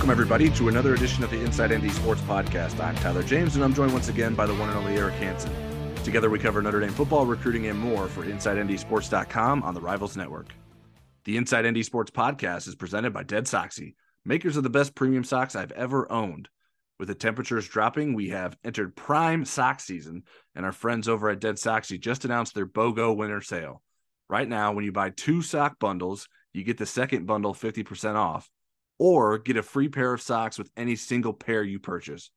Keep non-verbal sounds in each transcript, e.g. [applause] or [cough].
Welcome, everybody, to another edition of the Inside ND Sports Podcast. I'm Tyler James, and I'm joined once again by the one and only Eric Hansen. Together, we cover Notre Dame football, recruiting, and more for InsideNDSports.com on the Rivals Network. The Inside ND Sports Podcast is presented by Dead Soxy, makers of the best premium socks I've ever owned. With the temperatures dropping, we have entered prime sock season, and our friends over at Dead Soxy just announced their BOGO winter sale. Right now, when you buy two sock bundles, you get the second bundle 50% off or get a free pair of socks with any single pair you purchase.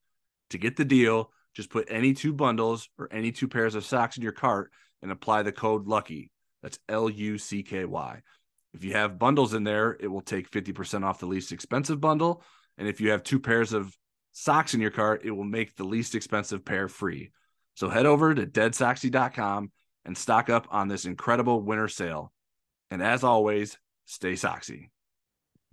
To get the deal, just put any two bundles or any two pairs of socks in your cart and apply the code LUCKY. That's L U C K Y. If you have bundles in there, it will take 50% off the least expensive bundle. And if you have two pairs of socks in your cart, it will make the least expensive pair free. So head over to deadsoxy.com and stock up on this incredible winter sale. And as always, stay soxy.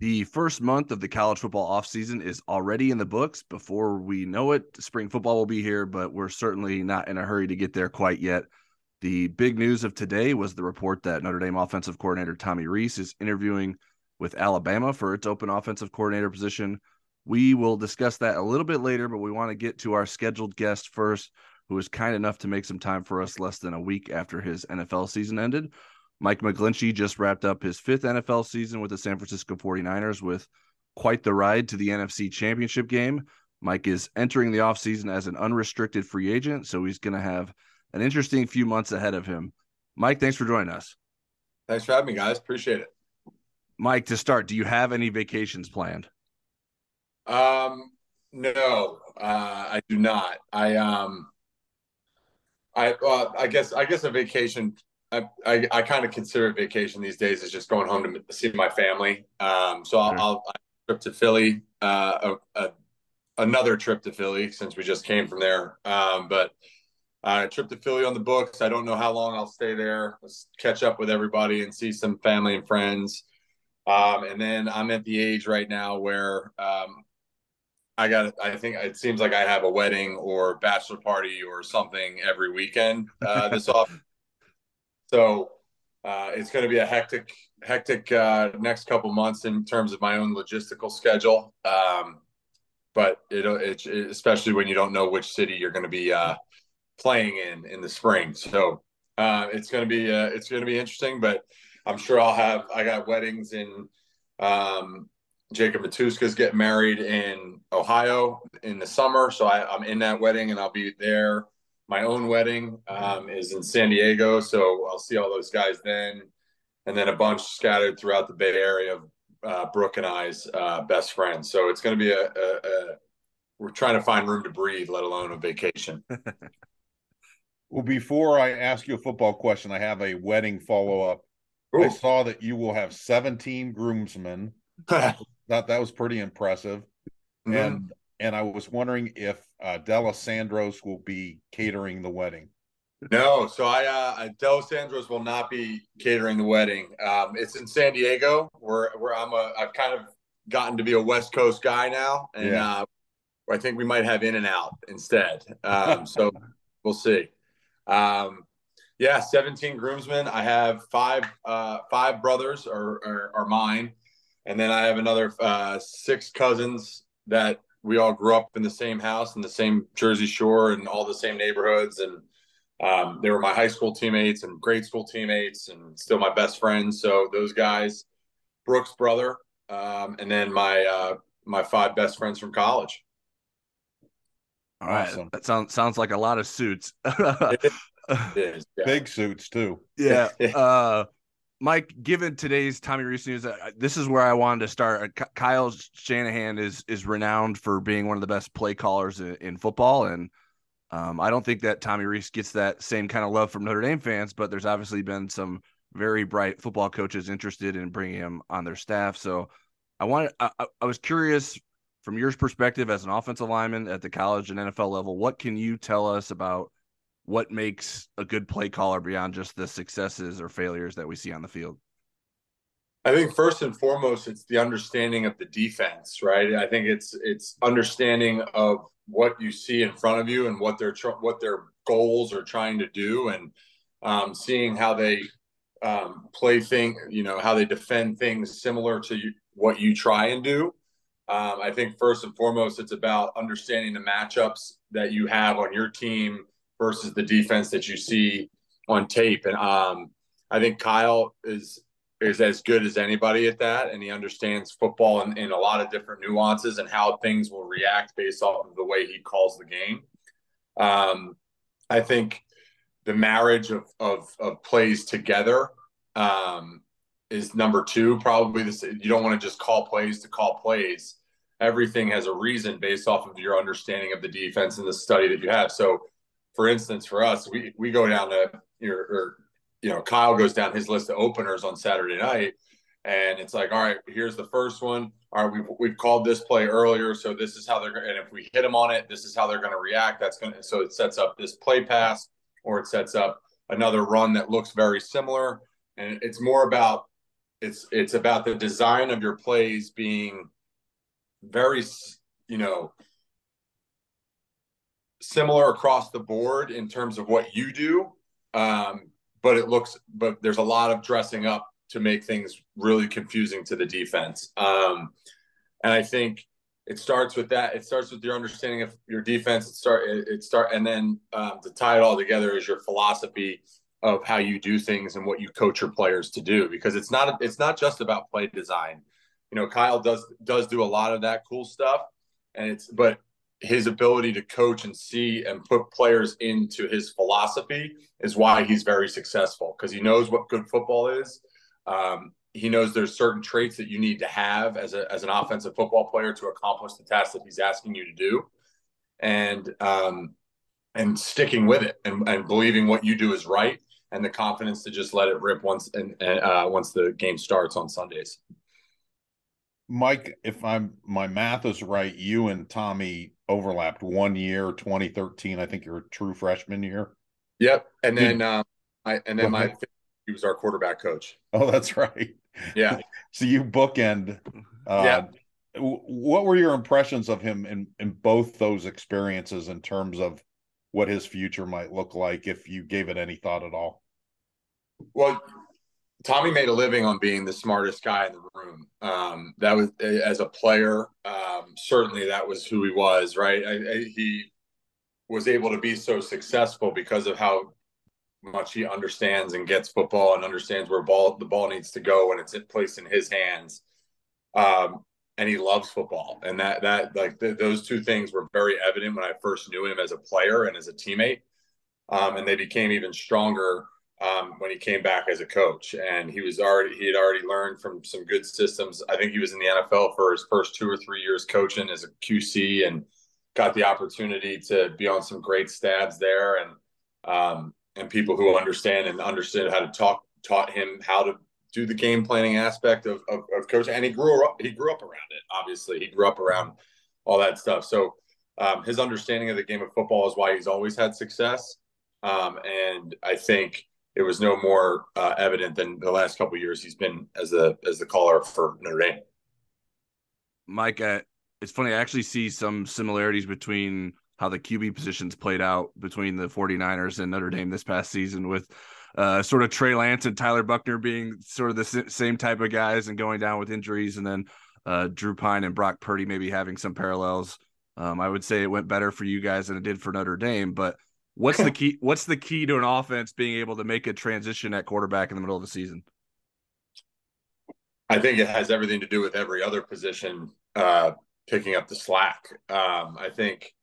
The first month of the college football offseason is already in the books. Before we know it, spring football will be here, but we're certainly not in a hurry to get there quite yet. The big news of today was the report that Notre Dame offensive coordinator Tommy Rees is interviewing with Alabama for its open offensive coordinator position. We will discuss that a little bit later, but we want to get to our scheduled guest first, who was kind enough to make some time for us less than a week after his NFL season ended. Mike McGlinchey just wrapped up his fifth NFL season with the San Francisco 49ers with quite the ride to the NFC Championship game. Mike is entering the offseason as an unrestricted free agent, so he's going to have an interesting few months ahead of him. Mike, thanks for joining us. Thanks for having me, guys. Appreciate it. Mike, to start, do you have any vacations planned? Um, no, uh, I do not. I um, I well, I guess I guess a vacation I, I, I kind of consider it vacation these days as just going home to see my family. Um, so I'll, I'll, I'll trip to Philly, uh, a, a, another trip to Philly since we just came from there. Um, but uh, trip to Philly on the books. I don't know how long I'll stay there. Let's catch up with everybody and see some family and friends. Um, and then I'm at the age right now where um, I got. I think it seems like I have a wedding or bachelor party or something every weekend uh, this [laughs] off so uh, it's going to be a hectic, hectic uh, next couple months in terms of my own logistical schedule. Um, but it'll, it, especially when you don't know which city you're going to be uh, playing in in the spring. So uh, it's going to be uh, it's going to be interesting. But I'm sure I'll have I got weddings in. Um, Jacob Matuska's getting married in Ohio in the summer, so I, I'm in that wedding and I'll be there my own wedding um, is in San Diego, so I'll see all those guys then, and then a bunch scattered throughout the Bay Area of uh, Brooke and I's uh, best friends. So it's going to be a, a, a, we're trying to find room to breathe, let alone a vacation. [laughs] well, before I ask you a football question, I have a wedding follow up. I saw that you will have 17 groomsmen. [laughs] that that was pretty impressive. Mm-hmm. And and I was wondering if uh, Dalessandros will be catering the wedding. No, so I uh, Dalessandros will not be catering the wedding. Um, it's in San Diego, where where I'm a I've kind of gotten to be a West Coast guy now, and yeah. uh, I think we might have In-N-Out instead. Um, [laughs] so we'll see. Um, yeah, 17 groomsmen. I have five uh, five brothers are, are, are mine, and then I have another uh, six cousins that we all grew up in the same house in the same Jersey Shore and all the same neighborhoods. And um, they were my high school teammates and grade school teammates and still my best friends. So those guys, Brooke's brother, um, and then my uh, my five best friends from college. All right, awesome. that sounds sounds like a lot of suits. [laughs] it is, yeah. Big suits too. Yeah. [laughs] uh, Mike, given today's Tommy Rees news, uh, this is where I wanted to start. Uh, Kyle Shanahan is is renowned for being one of the best play callers in, in football, and um, I don't think that Tommy Rees gets that same kind of love from Notre Dame fans. But there's obviously been some very bright football coaches interested in bringing him on their staff. So I wanted, I, I was curious from your perspective as an offensive lineman at the college and NFL level, what can you tell us about what makes a good play caller beyond just the successes or failures that we see on the field? I think first and foremost, it's the understanding of the defense, right? I think it's it's understanding of what you see in front of you and what their what their goals are trying to do, and um, seeing how they um, play thing, you know, how they defend things similar to you, what you try and do. Um, I think first and foremost, it's about understanding the matchups that you have on your team versus the defense that you see on tape. And um, I think Kyle is is as good as anybody at that, and he understands football in, in a lot of different nuances and how things will react based off of the way he calls the game. Um, I think the marriage of, of, of plays together um, is number two. Probably this. You don't want to just call plays to call plays. Everything has a reason based off of your understanding of the defense and the study that you have. So, for instance, for us, we we go down to your or you know Kyle goes down his list of openers on Saturday night, and it's like, all right, here's the first one. All right, we've we've called this play earlier, so this is how they're. And if we hit them on it, this is how they're going to react. That's going to so it sets up this play pass, or it sets up another run that looks very similar. And it's more about it's it's about the design of your plays being very you know similar across the board in terms of what you do um, but it looks but there's a lot of dressing up to make things really confusing to the defense. Um, and I think it starts with that. It starts with your understanding of your defense. It start it, it start and then um, to tie it all together is your philosophy of how you do things and what you coach your players to do. Because it's not it's not just about play design. You know, Kyle does does do a lot of that cool stuff, and it's but his ability to coach and see and put players into his philosophy is why he's very successful because he knows what good football is um, he knows there's certain traits that you need to have as, a, as an offensive football player to accomplish the task that he's asking you to do, and um, and sticking with it and, and believing what you do is right, and the confidence to just let it rip once and uh, once the game starts on Sundays. Mike, if I'm my math is right, you and Tommy overlapped one year, 2013. I think your true freshman year. Yep, and then uh, I and then my he was our quarterback coach. Oh, that's right. Yeah. [laughs] so you bookend. Uh, yeah. What were your impressions of him in in both those experiences in terms of what his future might look like if you gave it any thought at all? Well, Tommy made a living on being the smartest guy in the room. Um, that was as a player. Um, certainly, that was who he was. Right. I, I, he was able to be so successful because of how much he understands and gets football and understands where ball the ball needs to go when it's placed in his hands. Um, and he loves football, and that that like th- those two things were very evident when I first knew him as a player and as a teammate, um, and they became even stronger um, when he came back as a coach. And he was already he had already learned from some good systems. I think he was in the NFL for his first two or three years coaching as a QC, and got the opportunity to be on some great stabs there. And um, and people who understand and understood how to talk taught him how to do the game planning aspect of, of, of coaching. And he grew up, he grew up around it. Obviously he grew up around all that stuff. So um, his understanding of the game of football is why he's always had success. Um, and I think it was no more uh, evident than the last couple years he's been as the, as the caller for Notre Dame. Mike, uh, it's funny. I actually see some similarities between how the QB positions played out between the 49ers and Notre Dame this past season with uh, sort of Trey Lance and Tyler Buchner being sort of the same type of guys and going down with injuries, and then uh, Drew Pyne and Brock Purdy maybe having some parallels. Um, I would say it went better for you guys than it did for Notre Dame, but what's the [laughs] key? What's the key to an offense being able to make a transition at quarterback in the middle of the season? I think it has everything to do with every other position uh, picking up the slack. Um, I think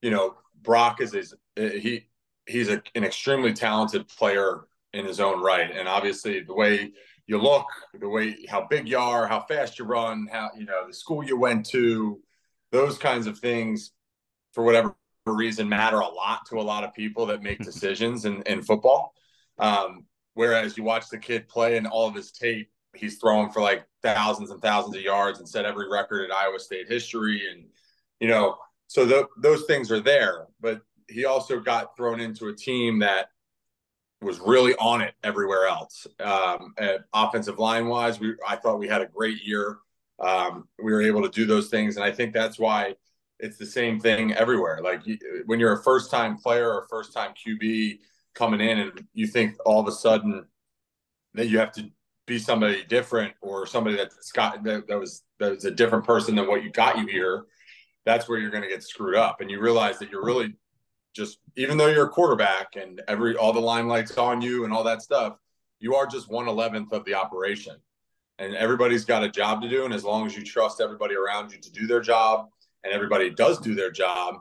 you know, Brock is is he he's a, an extremely talented player in his own right, and obviously the way you look, the way how big you are, how fast you run, how you know the school you went to, those kinds of things, for whatever reason, matter a lot to a lot of people that make decisions in, in football. Um, whereas you watch the kid play and all of his tape, he's throwing for like thousands and thousands of yards and set every record in Iowa State history, and you know so the, those things are there, but he also got thrown into a team that was really on it everywhere else. Um, offensive line wise, we I thought we had a great year. Um, we were able to do those things, and I think that's why it's the same thing everywhere. Like when you're a first time player or first time QB coming in, and you think all of a sudden that you have to be somebody different or somebody that's got that, that was that was a different person than what you got you here, that's where you're going to get screwed up. And you realize that you're really just even though you're a quarterback and every all the limelight's on you and all that stuff, you are just one eleventh of the operation. And everybody's got a job to do. And as long as you trust everybody around you to do their job and everybody does do their job,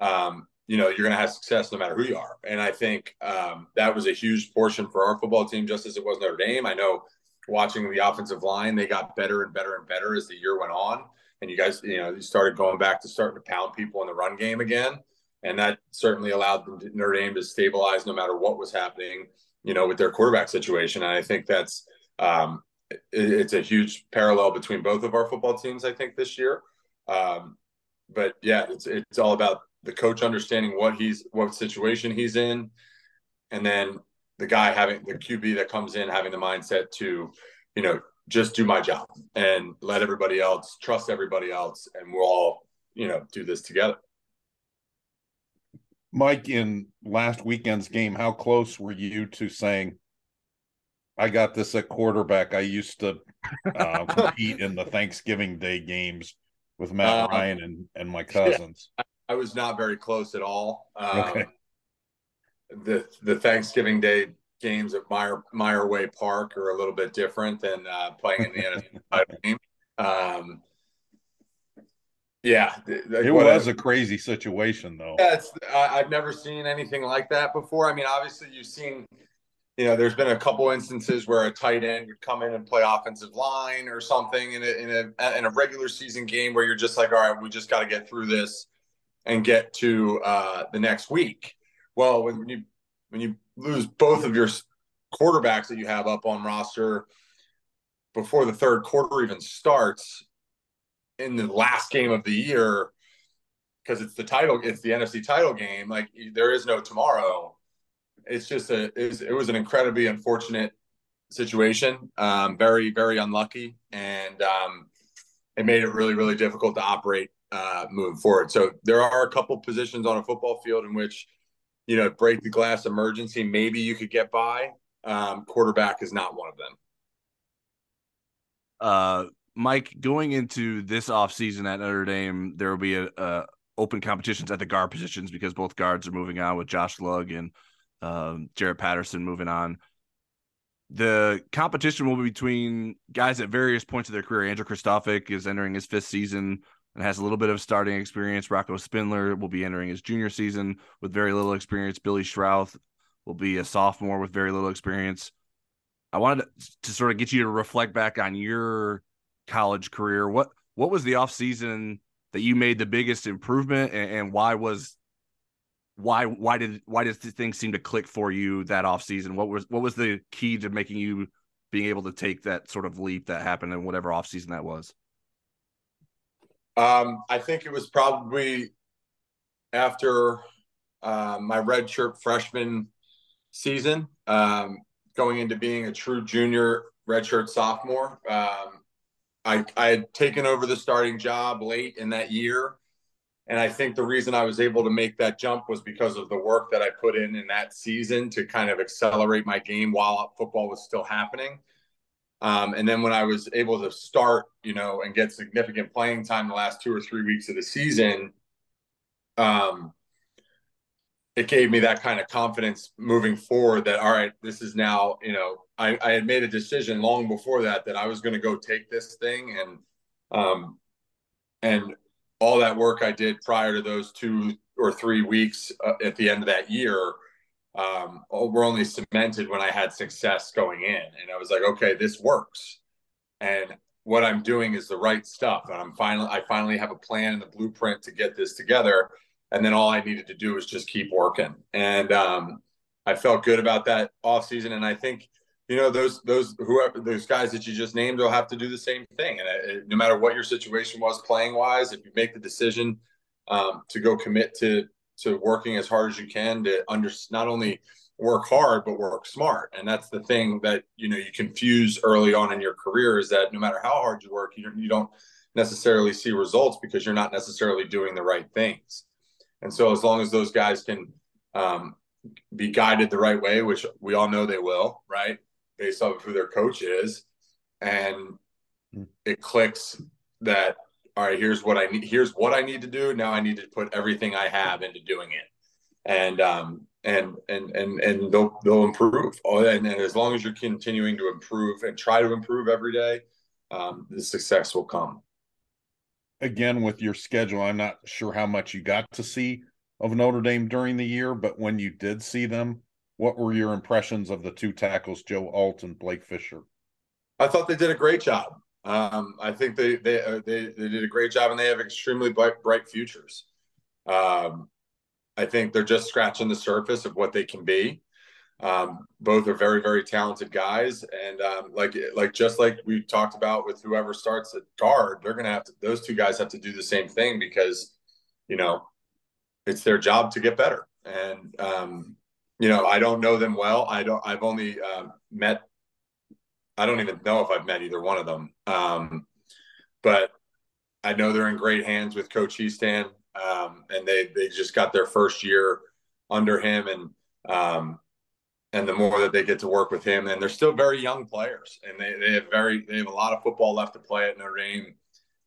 um, you know, you're going to have success no matter who you are. And I think um, that was a huge portion for our football team, just as it was Notre Dame. I know watching the offensive line, they got better and better and better as the year went on. And you guys, you know, you started going back to starting to pound people in the run game again. And that certainly allowed Notre Dame to stabilize no matter what was happening, you know, with their quarterback situation. And I think that's, um, it, it's a huge parallel between both of our football teams, I think, this year. Um, but yeah, it's, it's all about the coach understanding what he's what situation he's in, and then the guy having the QB that comes in having the mindset to, you know, just do my job and let everybody else trust everybody else, and we'll all you know do this together. Mike, in last weekend's game, how close were you to saying, "I got this at quarterback"? I used to uh, [laughs] compete in the Thanksgiving Day games with Matt uh, Ryan and and my [laughs] cousins. Yeah, I was not very close at all. Um, okay. The the Thanksgiving Day games at Meyer Meyer Way Park are a little bit different than uh, playing in the title [laughs] game. Um, yeah, it was a crazy situation, though. Yeah, I've never seen anything like that before. I mean, obviously, you've seen, you know, there's been a couple instances where a tight end would come in and play offensive line or something in a in a in a regular season game where you're just like, all right, we just got to get through this and get to uh, the next week. Well, when you when you lose both of your quarterbacks that you have up on roster before the third quarter even starts in the last game of the year because it's the title it's the NFC title game like there is no tomorrow it's just a it was, an incredibly unfortunate situation um, very very unlucky and um, it made it really really difficult to operate uh, moving forward. So there are a couple positions on a football field in which, you know, break the glass emergency, maybe you could get by. Um, quarterback is not one of them. Uh, Mike, going into this offseason at Notre Dame, there will be a, a, open competitions at the guard positions because both guards are moving on with Josh Lugg and um, Jarrett Patterson moving on. The competition will be between guys at various points of their career. Andrew Kristofic is entering his fifth season and has a little bit of starting experience. Rocco Spindler will be entering his junior season with very little experience. Billy Schrauth will be a sophomore with very little experience. I wanted to, sort of get you to reflect back on your college career. What what was the off season that you made the biggest improvement, and, and why was why why did why did things seem to click for you that off season? What was what was the key to making you being able to take that sort of leap that happened in whatever off season that was? Um, I think it was probably after uh, my redshirt freshman season, um, going into being a true junior redshirt sophomore. Um, I, I had taken over the starting job late in that year. And I think the reason I was able to make that jump was because of the work that I put in in that season to kind of accelerate my game while football was still happening. Um, and then when I was able to start, you know, and get significant playing time the last two or three weeks of the season, um, it gave me that kind of confidence moving forward that, all right, this is now, you know, I, I had made a decision long before that that I was going to go take this thing and, um, and all that work I did prior to those two or three weeks uh, at the end of that year um, were only cemented when I had success going in. And I was like, okay, this works. And what I'm doing is the right stuff. And I'm finally, I finally have a plan and the blueprint to get this together. And then all I needed to do was just keep working. And um, I felt good about that off season. And I think, you know, those, those, whoever, those guys that you just named will have to do the same thing. And it, no matter what your situation was playing wise, if you make the decision um, to go commit to, to working as hard as you can to under not only work hard but work smart. And that's the thing that you know you confuse early on in your career is that no matter how hard you work you don't, you don't necessarily see results because you're not necessarily doing the right things. And so as long as those guys can um, be guided the right way which we all know they will right based off of who their coach is, and mm. it clicks that all right, here's what I need. Here's what I need to do. Now I need to put everything I have into doing it, and um, and and and and they'll they'll improve. Oh, and, and as long as you're continuing to improve and try to improve every day, um, the success will come. Again, with your schedule, I'm not sure how much you got to see of Notre Dame during the year, but when you did see them, what were your impressions of the two tackles, Joe Alt and Blake Fisher? I thought they did a great job. Um, I think they they, uh, they they did a great job, and they have extremely bright, bright futures. Um, I think they're just scratching the surface of what they can be. Um, both are very very talented guys, and um, like like just like we talked about with whoever starts at guard, they're gonna have to. Those two guys have to do the same thing because you know it's their job to get better. And um, you know, I don't know them well. I don't. I've only uh, met. I don't even know if I've met either one of them. Um, but I know they're in great hands with Coach Hiestand, um, and they they just got their first year under him, and um, and the more that they get to work with him, and they're still very young players, and they, they have very they have a lot of football left to play at Notre Dame,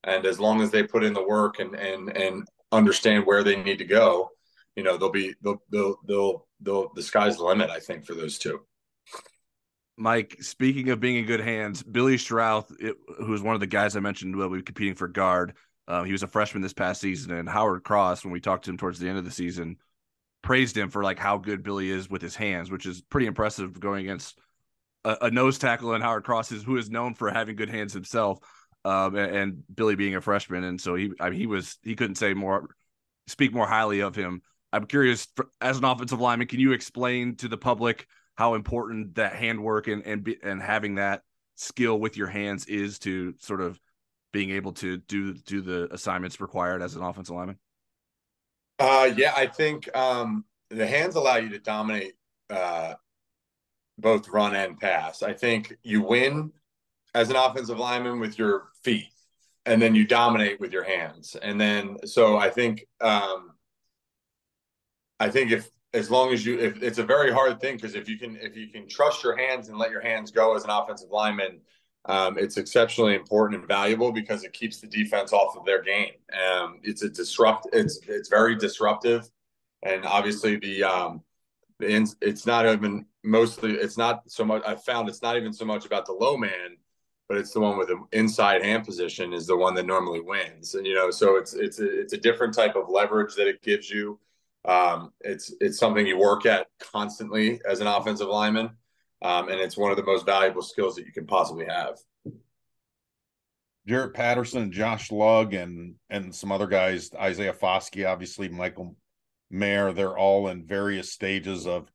and as long as they put in the work and and and understand where they need to go, you know, they'll be they'll they'll they'll, they'll the sky's the limit. I think for those two. Mike, speaking of being in good hands, Billy Schrauth, who was one of the guys I mentioned will be competing for guard. Uh, he was a freshman this past season, and Howard Cross, when we talked to him towards the end of the season, praised him for like how good Billy is with his hands, which is pretty impressive going against a, a nose tackle and Howard Cross is who is known for having good hands himself um, and, and, Billy being a freshman, and so he I mean, he was he couldn't say more, speak more highly of him. I'm curious, as an offensive lineman, can you explain to the public how important that handwork and and and having that skill with your hands is to sort of being able to do do the assignments required as an offensive lineman? Uh, yeah, I think um, the hands allow you to dominate uh, both run and pass. I think you win as an offensive lineman with your feet and then you dominate with your hands and then so i think um i think if as long as you if it's a very hard thing because if you can if you can trust your hands and let your hands go as an offensive lineman um, it's exceptionally important and valuable because it keeps the defense off of their game um, it's a disrupt it's it's very disruptive and obviously the um the it's not even mostly it's not so much i found it's not even so much about the low man but it's the one with the inside hand position is the one that normally wins. And you know, so it's it's a, it's a different type of leverage that it gives you. Um, it's it's something you work at constantly as an offensive lineman, um, and it's one of the most valuable skills that you can possibly have. Jarrett Patterson, Josh Lugg, and and some other guys, Isaiah Foskey, obviously Michael Mayer, they're all in various stages of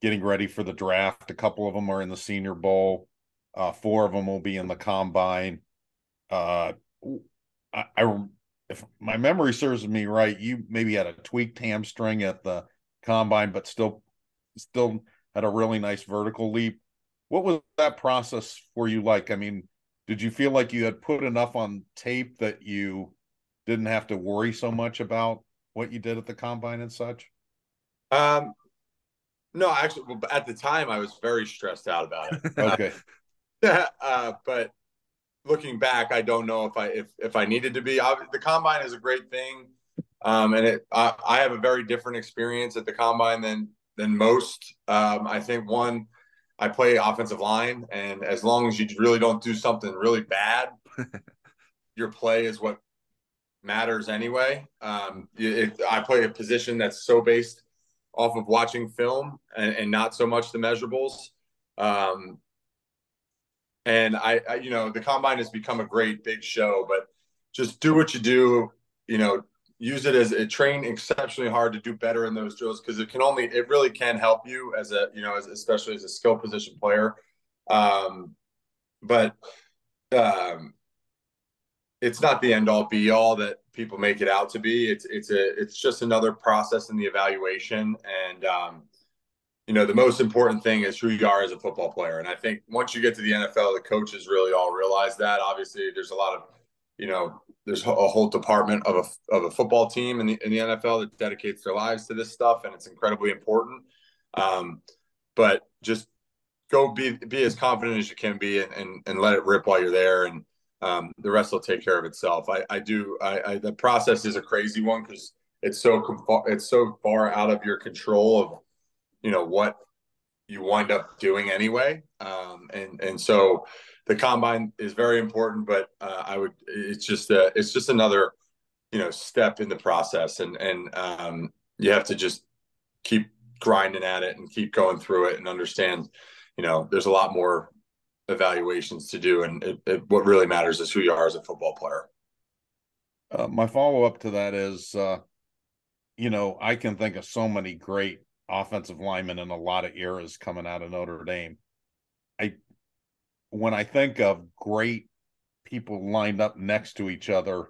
getting ready for the draft. A couple of them are in the Senior Bowl. Uh, four of them will be in the combine. Uh, I, I, if my memory serves me right, you maybe had a tweaked hamstring at the combine, but still, still had a really nice vertical leap. What was that process for you like? I mean, did you feel like you had put enough on tape that you didn't have to worry so much about what you did at the combine and such? Um, no, actually, at the time I was very stressed out about it. [laughs] okay. [laughs] uh, but looking back, I don't know if I if if I needed to be. I, the combine is a great thing, um, and it I, I, have a very different experience at the combine than than most. Um, I think one, I play offensive line, and as long as you really don't do something really bad, [laughs] your play is what matters anyway. Um, it, I play a position that's so based off of watching film and, and not so much the measurables. Um, and I, I, you know, the combine has become a great big show, but just do what you do, you know, use it as a train exceptionally hard to do better in those drills because it can only, it really can help you as a, you know, as, especially as a skill position player. Um, but um, it's not the end all be all that people make it out to be. It's, it's a, it's just another process in the evaluation. And, um, you know, the most important thing is who you are as a football player. And I think once you get to the NFL, the coaches really all realize that. Obviously, there's a lot of, you know, there's a whole department of a, of a football team in the, in the NFL that dedicates their lives to this stuff, and it's incredibly important. Um, but just go be be as confident as you can be and and, and let it rip while you're there and um, the rest will take care of itself. I, I do. I, I the process is a crazy one because it's so it's so far out of your control of you know what you wind up doing anyway. Um, and and so the combine is very important, but uh, I would it's just a, it's just another you know step in the process, and and um, you have to just keep grinding at it and keep going through it and understand you know there's a lot more evaluations to do, and it, it, what really matters is who you are as a football player. Uh, my follow up to that is, uh, you know, I can think of so many great offensive linemen in a lot of eras coming out of Notre Dame. I, when I think of great people lined up next to each other,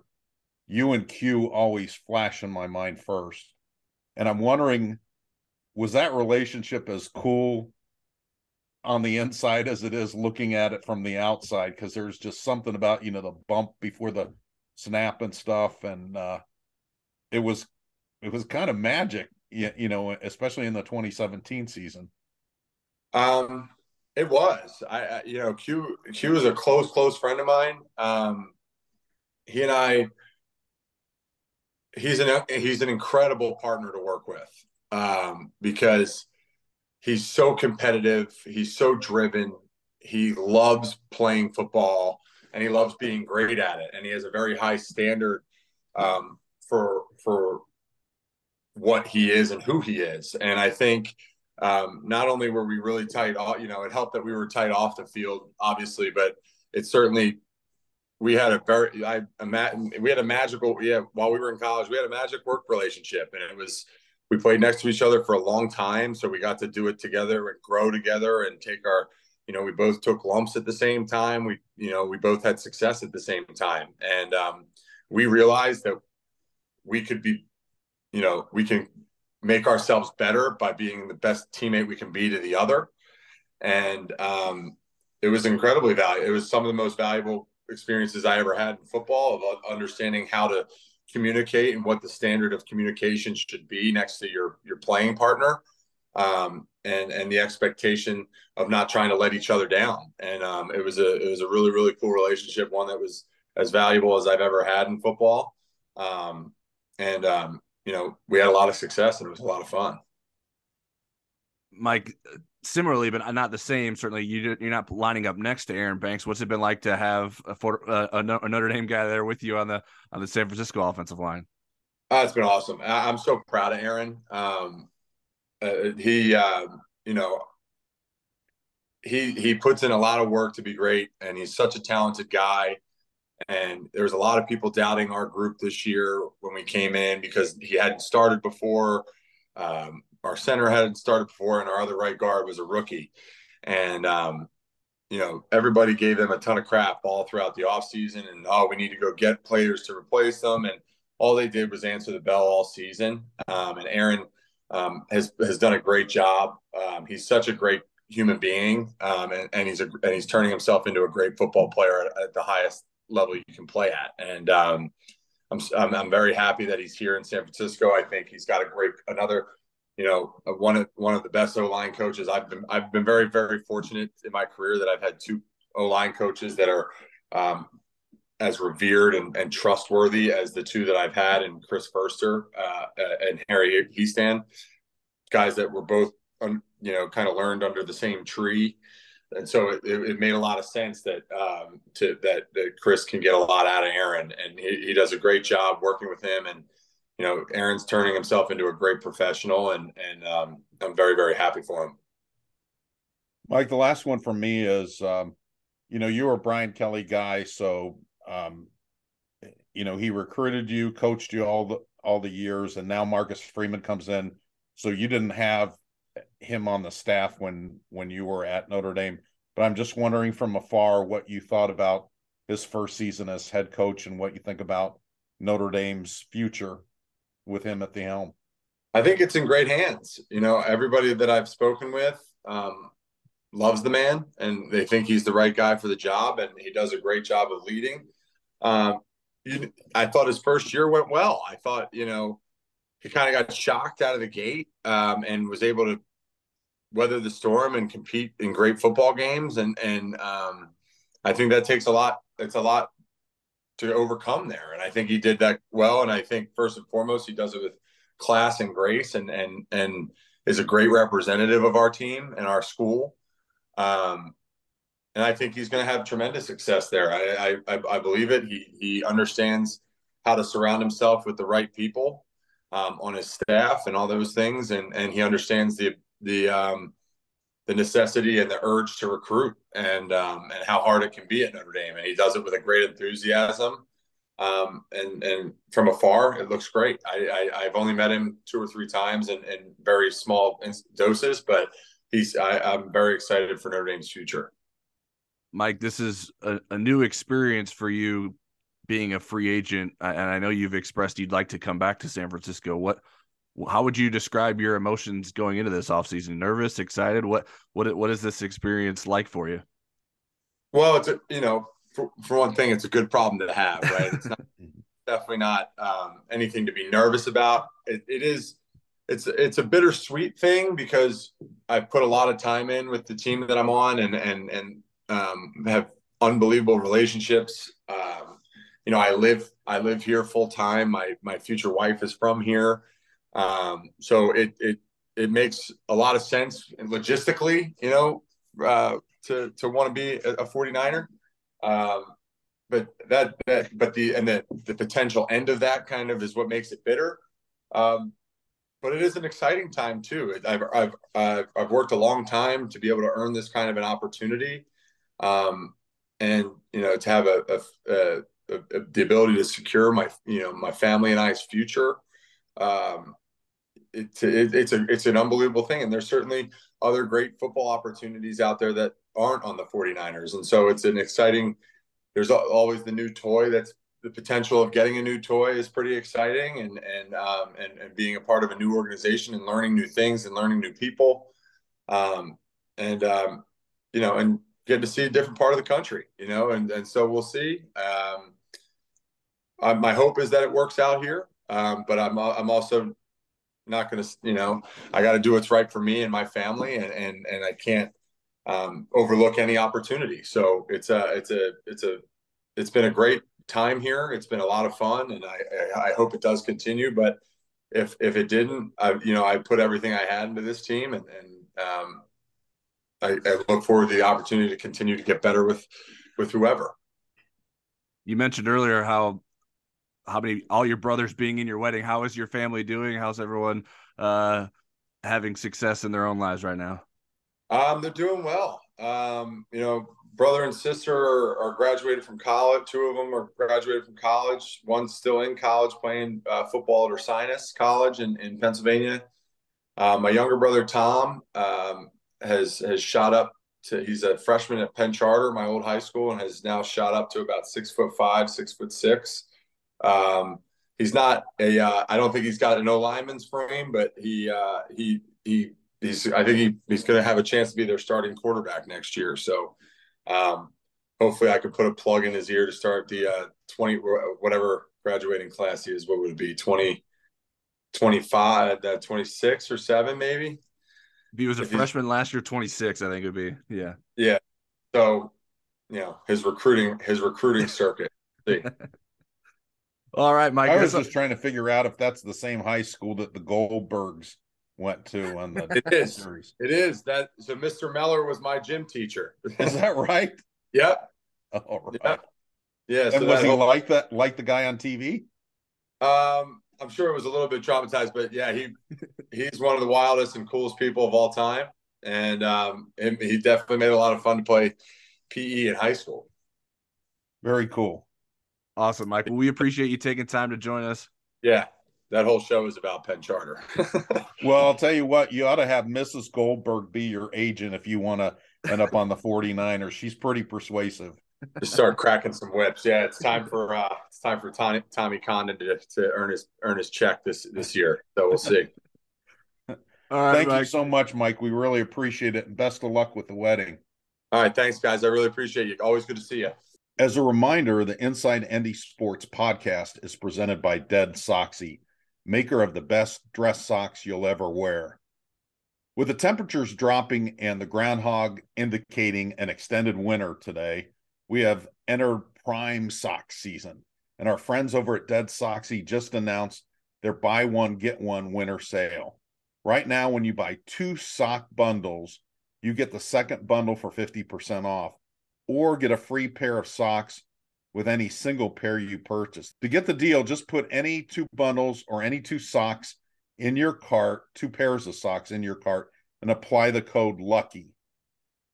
you and Q always flash in my mind first. And I'm wondering, was that relationship as cool on the inside as it is looking at it from the outside because there's just something about you know the bump before the snap and stuff and uh it was it was kind of magic you know especially in the 2017 season um it was i, I you know q q was a close close friend of mine um he and i he's an he's an incredible partner to work with um because he's so competitive. He's so driven. He loves playing football and he loves being great at it. And he has a very high standard um, for for what he is and who he is. And I think um, not only were we really tight, you know, it helped that we were tight off the field, obviously, but it certainly we had a very I imagine, we had a magical yeah while we were in college we had a magic work relationship. And it was we played next to each other for a long time so we got to do it together and grow together and take our you know we both took lumps at the same time. We you know we both had success at the same time. And um, we realized that we could be you know we can make ourselves better by being the best teammate we can be to the other. And um, it was incredibly valuable it was some of the most valuable experiences i ever had in football of understanding how to communicate and what the standard of communication should be next to your your playing partner um, and and the expectation of not trying to let each other down. And um, it was a it was a really really cool relationship one that was as valuable as I've ever had in football. Um, and um, you know we had a lot of success and it was a lot of fun Mike similarly, but not the same. Certainly, you you're not lining up next to Aaron Banks. What's it been like to have a, uh, a, Notre Dame guy there with you on the on the San Francisco offensive line? Uh, it's been awesome. I, am so proud of Aaron. Um, uh, he, uh, you know, he he puts in a lot of work to be great, and he's such a talented guy. And there was a lot of people doubting our group this year when we came in because he hadn't started before. Um, our center hadn't started before, and our other right guard was a rookie. And um, you know, everybody gave them a ton of crap all throughout the offseason and oh, we need to go get players to replace them. And all they did was answer the bell all season. Um, and Aaron um, has has done a great job. Um, he's such a great human being, um, and, and, he's a, and he's turning himself into a great football player at, at the highest level you can play at. And um, I'm, I'm, I'm very happy that he's here in San Francisco. I think he's got a great another you know, one of one of the best O line coaches. I've been I've been very very fortunate in my career that I've had two O line coaches that are um, as revered and, and, trustworthy as the two that I've had, and Chris Foerster uh, and Harry Hiestand, guys that were both you know kind of learned under the same tree. And so it, it made a lot of sense that um, to that, that Chris can get a lot out of Aaron, and he, he does a great job working with him. And you know, Aaron's turning himself into a great professional, and and um, I'm very very happy for him. Mike, the last one for me is, um, you know, you're a Brian Kelly guy, so um, you know he recruited you, coached you all the all the years, and now Marcus Freeman comes in, so you didn't have him on the staff when when you were at Notre Dame. But I'm just wondering from afar what you thought about his first season as head coach and what you think about Notre Dame's future with him at the helm? I think it's in great hands. You know, everybody that I've spoken with um, loves the man and they think he's the right guy for the job and he does a great job of leading. Um, you, I thought his first year went well. I thought, you know, he kind of got shocked out of the gate um, and was able to weather the storm and compete in great football games. And and um, I think that takes a lot. It's a lot to overcome there, and I think he did that well. And I think first and foremost, he does it with class and grace, and and and is a great representative of our team and our school. Um, and I think he's going to have tremendous success there. I, I, I believe it. He he understands how to surround himself with the right people um, on his staff and all those things, and and he understands the the um, the necessity and the urge to recruit and um, and how hard it can be at Notre Dame, and he does it with a great enthusiasm. Um, and and from afar, it looks great. I, I have only met him two or three times in, in very small doses, but he's I, I'm very excited for Notre Dame's future. Mike, this is a, a new experience for you being a free agent, and I know you've expressed you'd like to come back to San Francisco. What, how would you describe your emotions going into this offseason? Nervous, excited? What, what, what is this experience like for you? Well, it's a, you know, for, for one thing, it's a good problem to have, right? It's not, [laughs] definitely not um, anything to be nervous about. It, it is, it's, it's a bittersweet thing because I've put a lot of time in with the team that I'm on, and and and um, have unbelievable relationships. Um, you know, I live I live here full time. My my future wife is from here, um, so it it it makes a lot of sense logistically. You know, uh, to to want to be a, a 49er. Um, but that that but the and the the potential end of that kind of is what makes it bitter. Um, but it is an exciting time too. I've I've I've, worked a long time to be able to earn this kind of an opportunity, um, and you know to have a, a, a the ability to secure my you know my family and I's future. Um, it, it, it's a it's an unbelievable thing, and there's certainly other great football opportunities out there that aren't on the 49ers, and so it's an exciting. There's always the new toy. That's the potential of getting a new toy is pretty exciting, and and um, and, and being a part of a new organization and learning new things and learning new people, um, and um, you know, and getting to see a different part of the country, you know, and and so we'll see. Um, uh, my hope is that it works out here. Um, but I'm I'm also not going to, you know, I got to do what's right for me and my family, and and and I can't um, overlook any opportunity. So it's a it's a it's a it's been a great time here. It's been a lot of fun, and I I hope it does continue. But if if it didn't, I you know I put everything I had into this team, and and um, I, I look forward to the opportunity to continue to get better with with whoever. You mentioned earlier how how many all your brothers being in your wedding. How is your family doing? How's everyone uh, having success in their own lives right now? Um, they're doing well. Um, you know, brother and sister are, are, graduated from college. Two of them are graduated from college. One's still in college playing uh, football at Ursinus College in, in Pennsylvania. Uh, my younger brother Tom um, has has shot up to. He's a freshman at Penn Charter, my old high school, and has now shot up to about six foot five, six foot six. Um, he's not a. Uh, I don't think he's got an O lineman's frame, but he uh, he he he's. I think he he's going to have a chance to be their starting quarterback next year. So um, hopefully, I could put a plug in his ear to start the uh, twenty whatever graduating class he is. What would it be? 20, 25, uh, 26 or seven maybe. If he was a if freshman last year, 26, I think it would be. Yeah. Yeah. So, you know, his recruiting, his recruiting circuit. [laughs] All right, Mike. I was just trying to figure out if that's the same high school that the Goldbergs went to on the it is. series. it is. That so mr Mellor was my gym teacher. Is that right? Yep. All right. Yeah, yeah so and was he whole, like that like the guy on tv um i'm sure it was a little bit traumatized but yeah he he's one of the wildest and coolest people of all time. And um and he definitely made a lot of fun to play pe in high school. Very cool Awesome, Mike. Well, we appreciate you taking time to join us. Yeah, that whole show is about Penn Charter. [laughs] well, I'll tell you what, you ought to have Mrs. Goldberg be your agent if you want to end up on the 49ers. She's pretty persuasive. Just start cracking some whips. Yeah, it's time for uh it's time for Tommy Tommy Condon to, to earn his earn his check this this year. So we'll see. [laughs] All right, Thank Mike. you so much, Mike. We really appreciate it. And best of luck with the wedding. All right, thanks, guys. I really appreciate you. Always good to see you. As a reminder, the Inside ND Sports podcast is presented by Dead Soxy, maker of the best dress socks you'll ever wear. With the temperatures dropping and the groundhog indicating an extended winter today, we have entered prime sock season. And our friends over at Dead Soxy just announced their buy one, get one winter sale. Right now, when you buy two sock bundles, you get the second bundle for 50% off or get a free pair of socks with any single pair you purchase. To get the deal, just put any two bundles or any two socks in your cart, two pairs of socks in your cart, and apply the code LUCKY.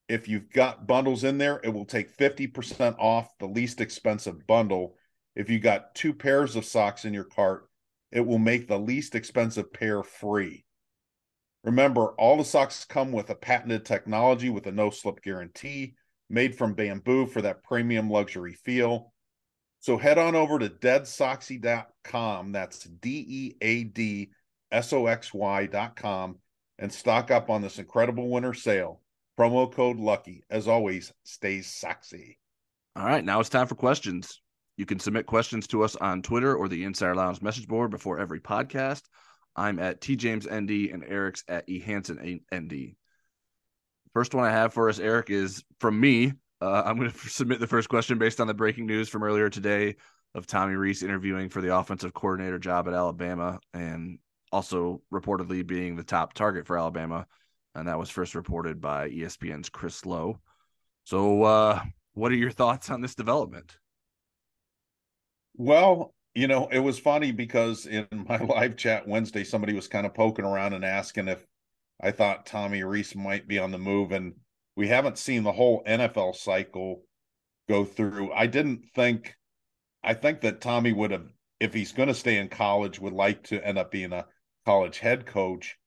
If you've got bundles in there, it will take 50% off the least expensive bundle. If you got two pairs of socks in your cart, it will make the least expensive pair free. Remember, all the socks come with a patented technology with a no slip guarantee, made from bamboo for that premium luxury feel. So head on over to deadsoxy.com. That's D E A D S O X Y.com and stock up on this incredible winter sale. Promo code LUCKY. As always, stays sexy. All right, now it's time for questions. You can submit questions to us on Twitter or the Insider Lounge message board before every podcast. I'm at T James ND and Eric's at E Hansen ND. First one I have for us, Eric, is from me. Uh, I'm going [laughs] to submit the first question based on the breaking news from earlier today of Tommy Rees interviewing for the offensive coordinator job at Alabama and also reportedly being the top target for Alabama. And that was first reported by ESPN's Chris Low. So, uh, what are your thoughts on this development? Well, you know, it was funny because in [laughs] my live chat Wednesday, somebody was kind of poking around and asking if I thought Tommy Rees might be on the move. And we haven't seen the whole NFL cycle go through. I didn't think, I think that Tommy would have, if he's going to stay in college, would like to end up being a college head coach.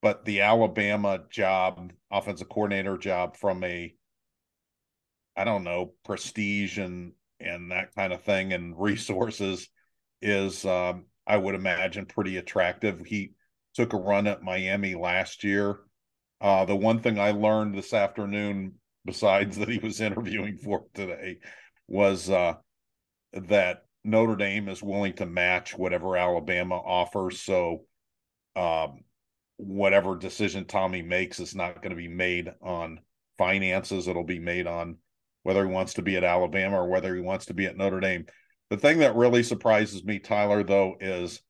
But the Alabama job, offensive coordinator job from a, I don't know, prestige and and that kind of thing and [laughs] resources is, um, I would imagine, pretty attractive. He took a run at Miami last year uh, the one thing I learned this afternoon, besides that he was [laughs] interviewing for today, was uh, that Notre Dame is willing to match whatever Alabama offers. So, um, whatever decision Tommy makes is not going to be made on finances. It'll be made on whether he wants to be at Alabama or whether he wants to be at Notre Dame. The thing that really surprises me, Tyler, though, is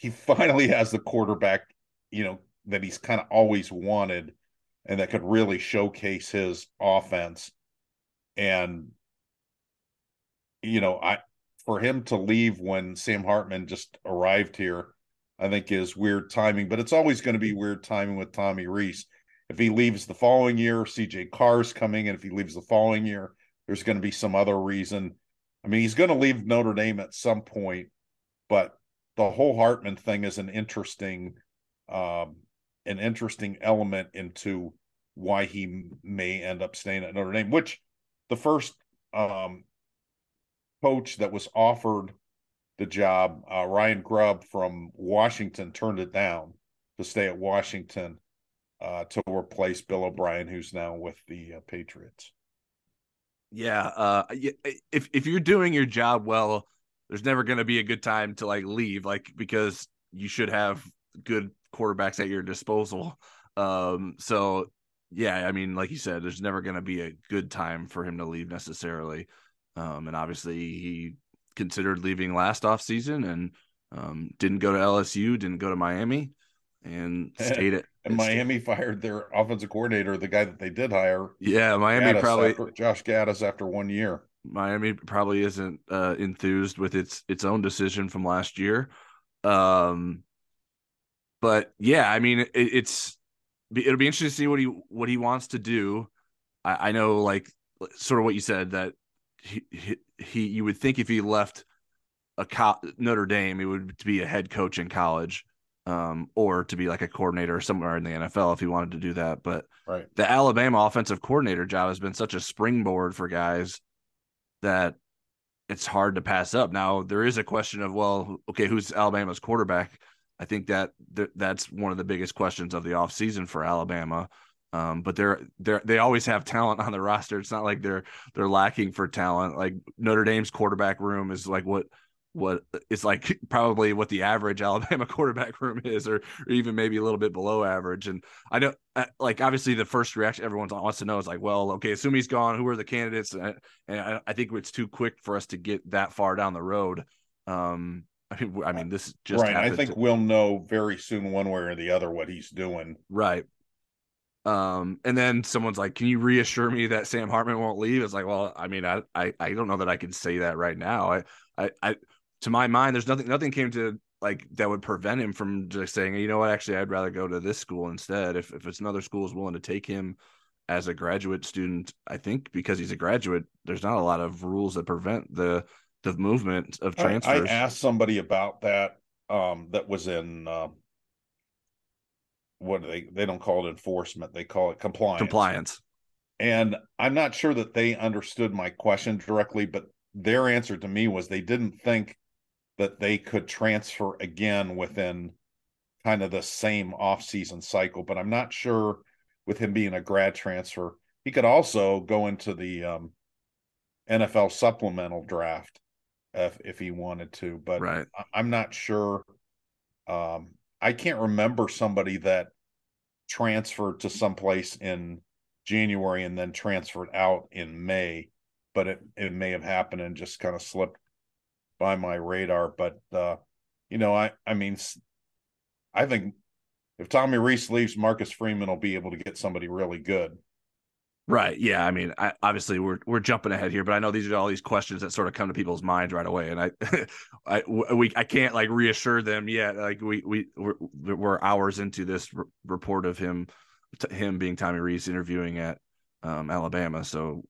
he finally has the quarterback, you know, that he's kind of always wanted and that could really showcase his offense. And you know, I for him to leave when Sam Hartman just arrived here, I think is weird timing, but it's always going to be weird timing with Tommy Rees. If he leaves the following year, CJ Carr's coming, and if he leaves the following year, there's going to be some other reason. I mean, he's going to leave Notre Dame at some point, but the whole Hartman thing is an interesting um, an interesting element into why he may end up staying at Notre Dame, which the first um, coach that was offered the job, uh, Ryan Grubb from Washington, turned it down to stay at Washington uh, to replace Bill O'Brien, who's now with the uh, Patriots. Yeah, uh, if if you're doing your job well, there's never going to be a good time to like leave, like because you should have good quarterbacks at your disposal. Um, so yeah, I mean, like you said, there's never going to be a good time for him to leave necessarily. Um, and obviously he considered leaving last off season and um, didn't go to LSU, didn't go to Miami, and [laughs] stayed at. and Miami stayed. fired their offensive coordinator, the guy that they did hire. Yeah, Miami Gattis probably after, Josh Gattis after one year. Miami probably isn't uh, enthused with its its own decision from last year. Um, but yeah, I mean, it, it's it'll be interesting to see what he what he wants to do. I, I know, like sort of what you said that he, he, he you would think if he left a co- Notre Dame, it would be a head coach in college, um, or to be like a coordinator somewhere in the NFL if he wanted to do that. But right. the Alabama offensive coordinator job has been such a springboard for guys that it's hard to pass up. Now there is a question of well, okay, who's Alabama's quarterback? I think that th- that's one of the biggest questions of the offseason for Alabama. Um, but they're they're they always have talent on the roster. It's not like they're they're lacking for talent. Like Notre Dame's quarterback room is like what what is like [laughs] probably what the average Alabama [laughs] quarterback room is, or, or even maybe a little bit below average. And I know, uh, like, obviously, the first reaction everyone wants to know is like, well, okay, assume he's gone. Who are the candidates? And I, I think it's too quick for us to get that far down the road. Um, [laughs] I mean, I mean, this just right. I think to... we'll know very soon, one way or the other, what he's doing. Right. Um, and then someone's like, "Can you reassure me that Sam Hartman won't leave?" It's like, well, I mean, I, I, I don't know that I can say that right now. I, I, I, to my mind, there's nothing, nothing came to like that would prevent him from just saying, you know what, actually, I'd rather go to this school instead. If if it's another school is willing to take him as a graduate student, I think because he's a graduate, there's not a lot of rules that prevent the the movement of transfers. I, I asked somebody about that. Um, that was in uh, what do they they don't call it enforcement; they call it compliance. Compliance. And I'm not sure that they understood my question directly, but their answer to me was they didn't think that they could transfer again within kind of the same off-season cycle. But I'm not sure with him being a grad transfer, he could also go into the um, NFL supplemental draft if if he wanted to. But right. I'm not sure. Um, I can't remember somebody that transferred to someplace in January and then transferred out in May, but it it may have happened and just kind of slipped by my radar. But uh, you know, I I mean, I think if Tommy Rees leaves, Marcus Freeman will be able to get somebody really good. Right. Yeah. I mean, I, obviously we're we're jumping ahead here, but I know these are all these questions that sort of come to people's minds right away, and I, [laughs] I we I can't like reassure them yet. Like we we we're, we're hours into this r- report of him, him being Tommy Rees interviewing at um, Alabama. So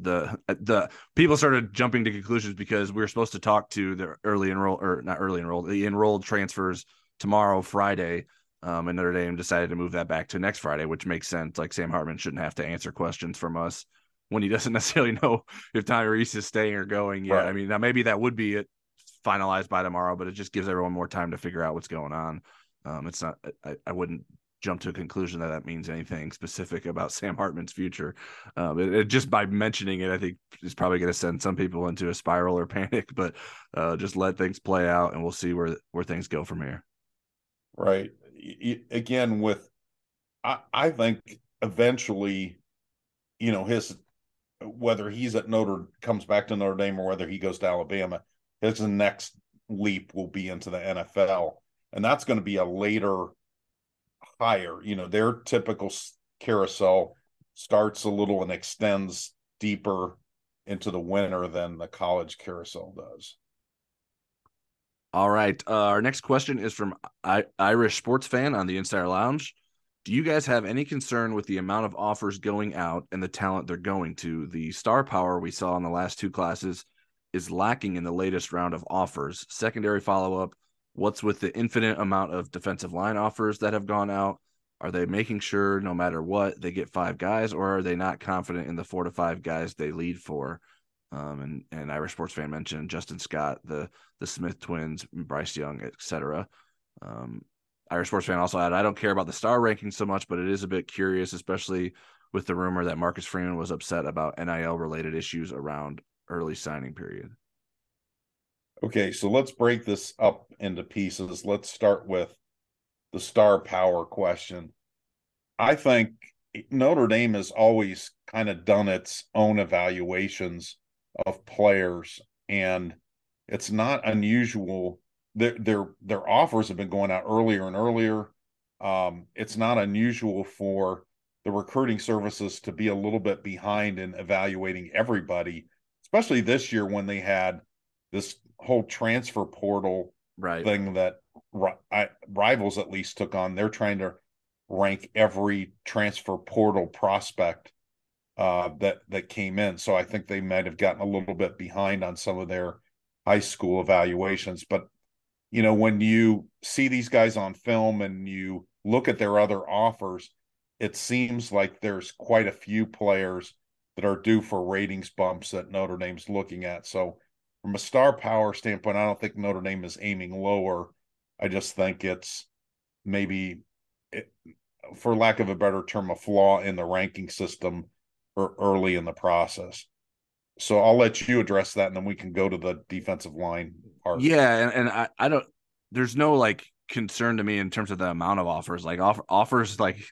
the the people started jumping to conclusions because we were supposed to talk to the early enroll or not early enrolled the enrolled transfers tomorrow Friday um, and Notre Dame decided to move that back to next Friday, which makes sense. Like Sam Hartman shouldn't have to answer questions from us when he [laughs] doesn't necessarily know if Tyrese is staying or going yet. Right. I mean, now maybe that would be it finalized by tomorrow, but it just gives everyone more time to figure out what's going on. Um, it's not, I, I wouldn't jump to a conclusion that that means anything specific about [laughs] Sam Hartman's future. Um, it, it, just by mentioning it, I think is probably going to send some people into a spiral or [laughs] panic. But uh, just let things play out, and we'll see where where things go from here. Right again with I, I think eventually you know his whether he's at Notre comes back to Notre Dame or whether he goes to Alabama his next leap will be into the NFL and that's going to be a later higher you know their typical carousel starts a little and extends deeper into the winter than the college carousel does all right. Uh, our next question is from I- Irish Sports Fan on the Insider Lounge. Do you guys have any concern with the amount of offers going out and the talent they're going to? The star power we saw in the last two classes is lacking in the latest round of offers. Secondary follow up What's with the infinite amount of defensive line offers that have gone out? Are they making sure no matter what they get five guys, or are they not confident in the four to five guys they lead for? Um, and and Irish sports fan mentioned Justin Scott, the the Smith twins, Bryce Young, etc. Um, Irish sports fan also had I don't care about the star ranking so much, but it is a bit curious, especially with the rumor that Marcus Freeman was upset about NIL related issues around early signing period. Okay, so let's break this up into pieces. Let's start with the star power question. I think Notre Dame has always kind of done its own evaluations of players, and it's not unusual. Their their their offers have been going out earlier and earlier. Um, it's not unusual for the recruiting services to be a little bit behind in evaluating everybody, especially this year when they had this whole transfer portal right. thing that I, rivals at least took on. They're trying to rank every transfer portal prospect uh, that that came in. So I think they might have gotten a little bit behind on some of their high school evaluations. But you know, when you see these guys on film and you look at their other offers, it seems like there's quite a few players that are due for ratings bumps that Notre Dame's looking at. So from a star power standpoint, I don't think Notre Dame is aiming lower. I just think it's maybe, it, for lack of a better term, a flaw in the ranking system or early in the process. So I'll let you address that, and then we can go to the defensive line Hard. Yeah, and, and I, I don't. There's no like concern to me in terms of the amount of offers. Like offer, offers, like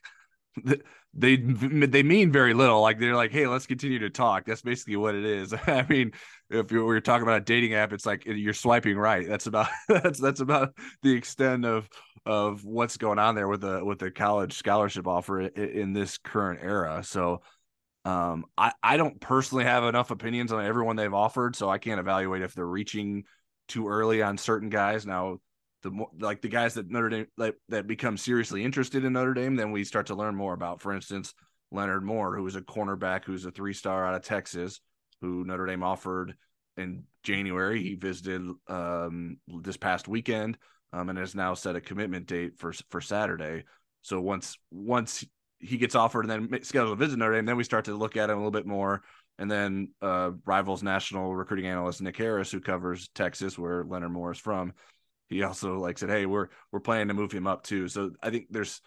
[laughs] they they mean very little. Like they're like, hey, let's continue to talk. That's basically what it is. [laughs] I mean, if you're, talking about a dating app, it's like you're swiping right. That's about [laughs] that's that's about the extent of of what's going on there with the with the college scholarship offer in, in this current era. So um, I I don't personally have enough opinions on everyone they've offered, so I can't evaluate if they're reaching too early on certain guys. Now the more like the guys that Notre Dame like, that become seriously interested in Notre Dame, then we start to learn more about. For instance, Leonard Moore, who is a cornerback, who's a three star out of Texas, who Notre Dame offered in January. He visited um, this past weekend um, and has now set a commitment date for for Saturday. So once once he gets offered and then scheduled a visit Notre Dame, then we start to look at him a little bit more. And then uh, rivals national recruiting analyst Nick Harris, who covers Texas, where Leonard Moore is from, he also like said, "Hey, we're we're planning to move him up too." So I think there's,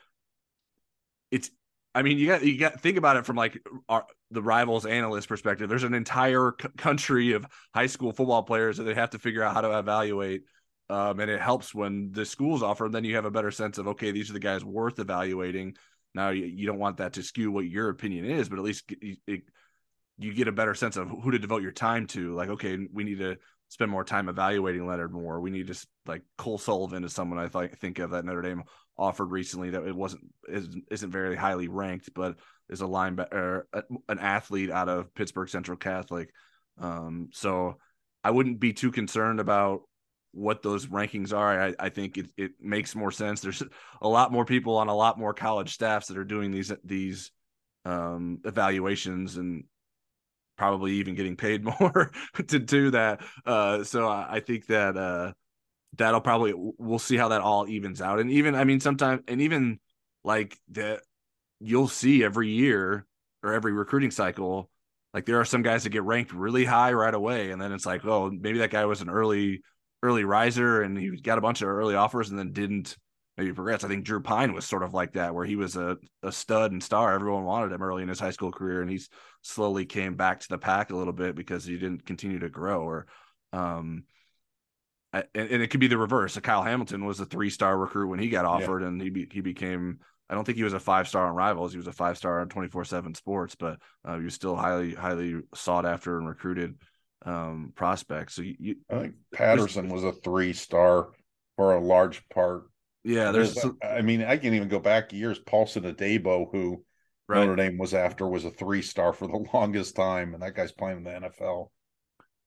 it's, I mean, you got you got think about it from like our the rivals analyst perspective. There's an entire c- country of high school football players that they have to figure out how to evaluate. Um, and it helps when the schools offer them. Then you have a better sense of okay, these are the guys worth evaluating. Now you, you don't want that to skew what your opinion is, but at least it, it, you get a better sense of who to devote your time to. Like, okay, we need to spend more time evaluating Leonard Moore. We need to like Cole Sullivan is someone I th- think of that Notre Dame offered recently that it wasn't isn't, isn't very highly ranked, but is a linebacker, an athlete out of Pittsburgh Central Catholic. Um, so I wouldn't be too concerned about what those rankings are. I, I think it, it makes more sense. There's a lot more people on a lot more college staffs that are doing these these um, evaluations and probably even getting paid [laughs] more to do that. Uh, so I, I think that uh, that'll probably we'll see how that all evens out. And even I mean sometimes and even like that you'll see every year or every recruiting cycle like there are some guys that get ranked really high right away and then it's like oh maybe that guy was an early early riser and he got a bunch of early offers and then didn't maybe progress. I think Drew Pyne was sort of like that, where he was a, a stud and star. Everyone wanted him early in his high school career, and he's slowly came back to the pack a little bit because he didn't continue to grow. Or, um, and, and it could be the reverse. Kyle Hamilton was a three star recruit when he got offered, yeah. and he be, he became. I don't think he was a five star on Rivals. He was a five star on twenty four seven Sports, but uh, he was still highly highly sought after and recruited um prospect. So you, you I think Patterson was a three star for a large part yeah, there's. Some... I mean, I can even go back years. Paulson Adebo, who right. Notre Dame was after, was a three star for the [laughs] longest time, and that guy's playing in the NFL.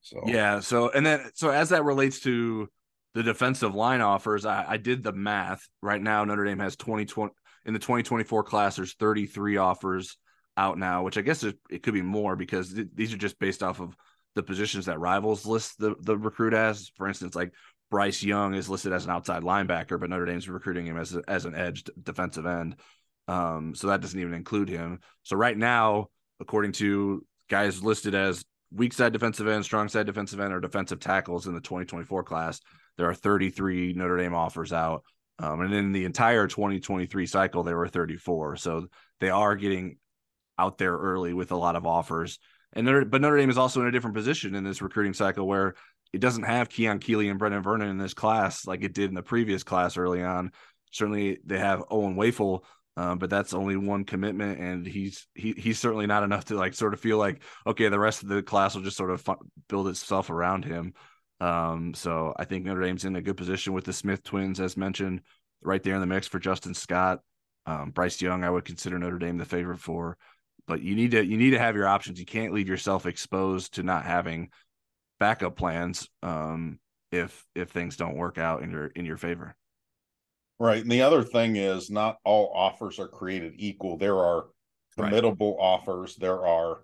So yeah, so and then so as that relates to the defensive line offers, I, I did the math. Right now, Notre Dame has 2020 in the 2024 class. There's 33 offers out now, which I guess it, it could be more because th- these are just based off of the positions that rivals list the the recruit as. For instance, like Bryce Young is listed as an outside linebacker, but Notre Dame's recruiting him as as an edge defensive end. Um, so that doesn't even include him. So right now, according to guys listed as weak side defensive end, strong side defensive end, or defensive tackles in the 2024 class, there are 33 Notre Dame offers out. Um, and in the entire 2023 cycle, there were 34. So they are getting out there early with a lot of offers. And Notre, but Notre Dame is also in a different position in this recruiting cycle where it doesn't have Keon Keeley and Brenan Vernon in this class like it did in the previous class early on. Certainly, they have Owen Wafle, um, but that's only one commitment, and he's he he's certainly not enough to like sort of feel like okay, the rest of the class will just sort of fu- build itself around him. Um, so I think Notre Dame's in a good position with the Smith twins, as mentioned, right there in the mix for Justin Scott. Um, Bryce Young, I would consider Notre Dame the favorite for, but you need to you need to have your options. You can't leave yourself exposed to not having backup plans um, if if things don't work out in your in your favor. Right. And the other thing is not all offers are created equal. There are committable right. offers. There are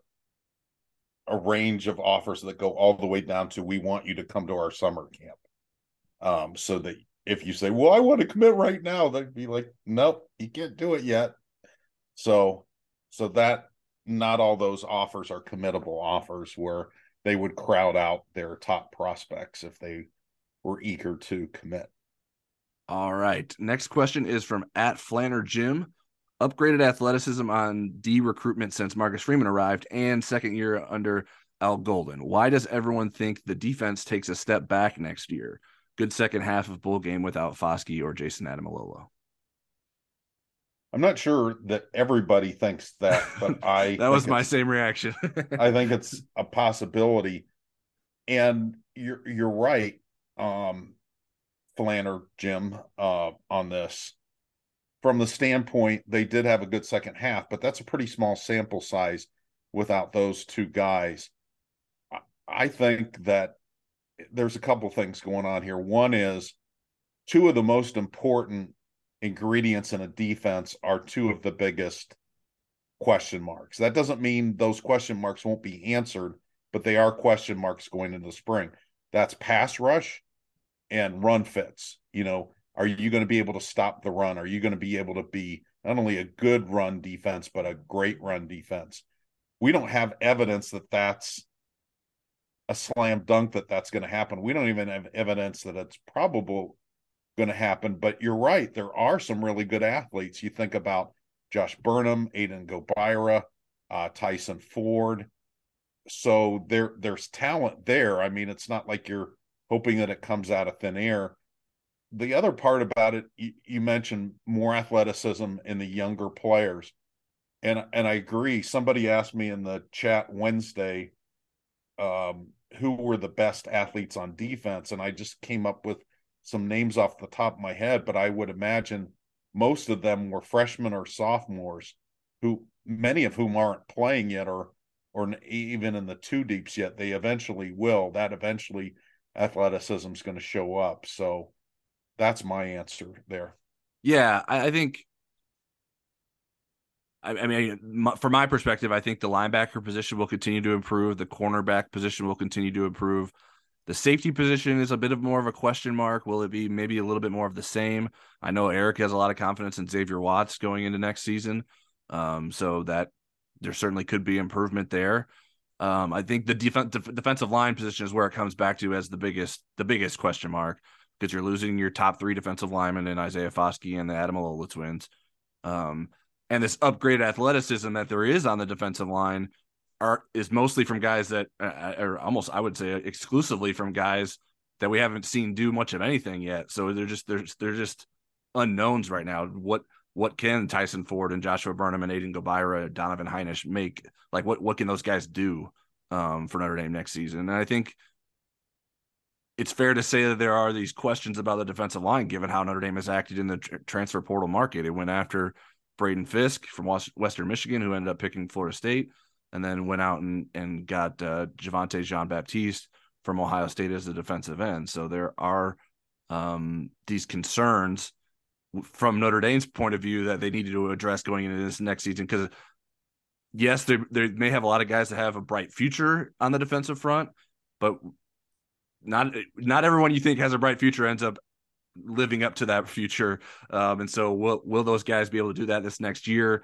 a range of offers that go all the way down to we want you to come to our summer camp. Um, so that if you say, Well, I want to commit right now, they'd be like, Nope, you can't do it yet. So so that not all those offers are committable offers where they would crowd out their top prospects if they were eager to commit. All right. Next question is from at Flanner Jim. Upgraded athleticism on D recruitment since Marcus Freeman arrived, and second year under Al Golden. Why does everyone think the defense takes a step back next year? Good second half of bowl game without Foskey or Jayson Ademilola. I'm not sure that everybody thinks that, but [laughs] I that was my same reaction. [laughs] I think it's [laughs] a possibility. And you're you're right, um, Flanner, Jim, uh, on this. From the standpoint, they did have a good second half, but that's a pretty small sample size without those two guys. I think that there's a couple things going on here. One is two of the most important ingredients in a defense are two of the biggest question marks. That doesn't mean those question marks won't be answered, but they are question marks going into spring. That's pass rush and run fits. You know, are you going to be able to stop the run? Are you going to be able to be not only a good run defense, but a great run defense? We don't have evidence that that's a slam dunk that that's going to happen. We don't even have evidence that it's probable going to happen. But you're right. There are some really good athletes. You think about Josh Burnham, Aiden Gobaira, uh, Tyson Ford. So there, there's talent there. I mean, it's not like you're hoping that it comes out of thin air. The other part about it, you, you mentioned more athleticism in the younger players, and and I agree. Somebody asked me in the chat Wednesday, um, who were the best athletes on defense, and I just came up with some names off the top of my head, but I would imagine most of them were freshmen or sophomores who many of whom aren't playing yet or or even in the two deeps yet. They eventually will. That eventually athleticism is going to show up. So that's my answer there. Yeah, I, I think. I, mean, from my perspective, I think the linebacker position will continue to improve. The cornerback position will continue to improve. The safety position is a bit of more of a question mark. Will it be maybe a little bit more of the same? I know Eric has a lot of confidence in Xavier Watts going into next season. Um, so that there certainly could be improvement there. Um, I think the def- def- defensive line position is where it comes back to as the biggest the biggest question mark because you're losing your top three defensive linemen in Isaiah Foskey and the Ademilola twins. Um, and this upgraded athleticism that there is on the defensive line are is mostly from guys that uh, are almost I would say exclusively from guys that we haven't seen do much of anything yet. So they're just they're they're just unknowns right now. What what can Tyson Ford and Joshua Burnham and Aiden Gobaira, Donovan Hinish make? Like what what can those guys do um, for Notre Dame next season? And I think it's fair to say that there are these questions about the defensive line, given how Notre Dame has acted in the tr- transfer portal market. It went after Braden Fisk from Western Michigan, who ended up picking Florida State and then went out and and got uh, Javontae Jean Baptiste from Ohio State as a defensive end. So there are um, these concerns from Notre Dame's point of view that they needed to address going into this next season because yes, they they may have a lot of guys that have a bright future on the defensive front, but not not everyone you think has a bright future ends up living up to that future. Um, and so will will those guys be able to do that this next year?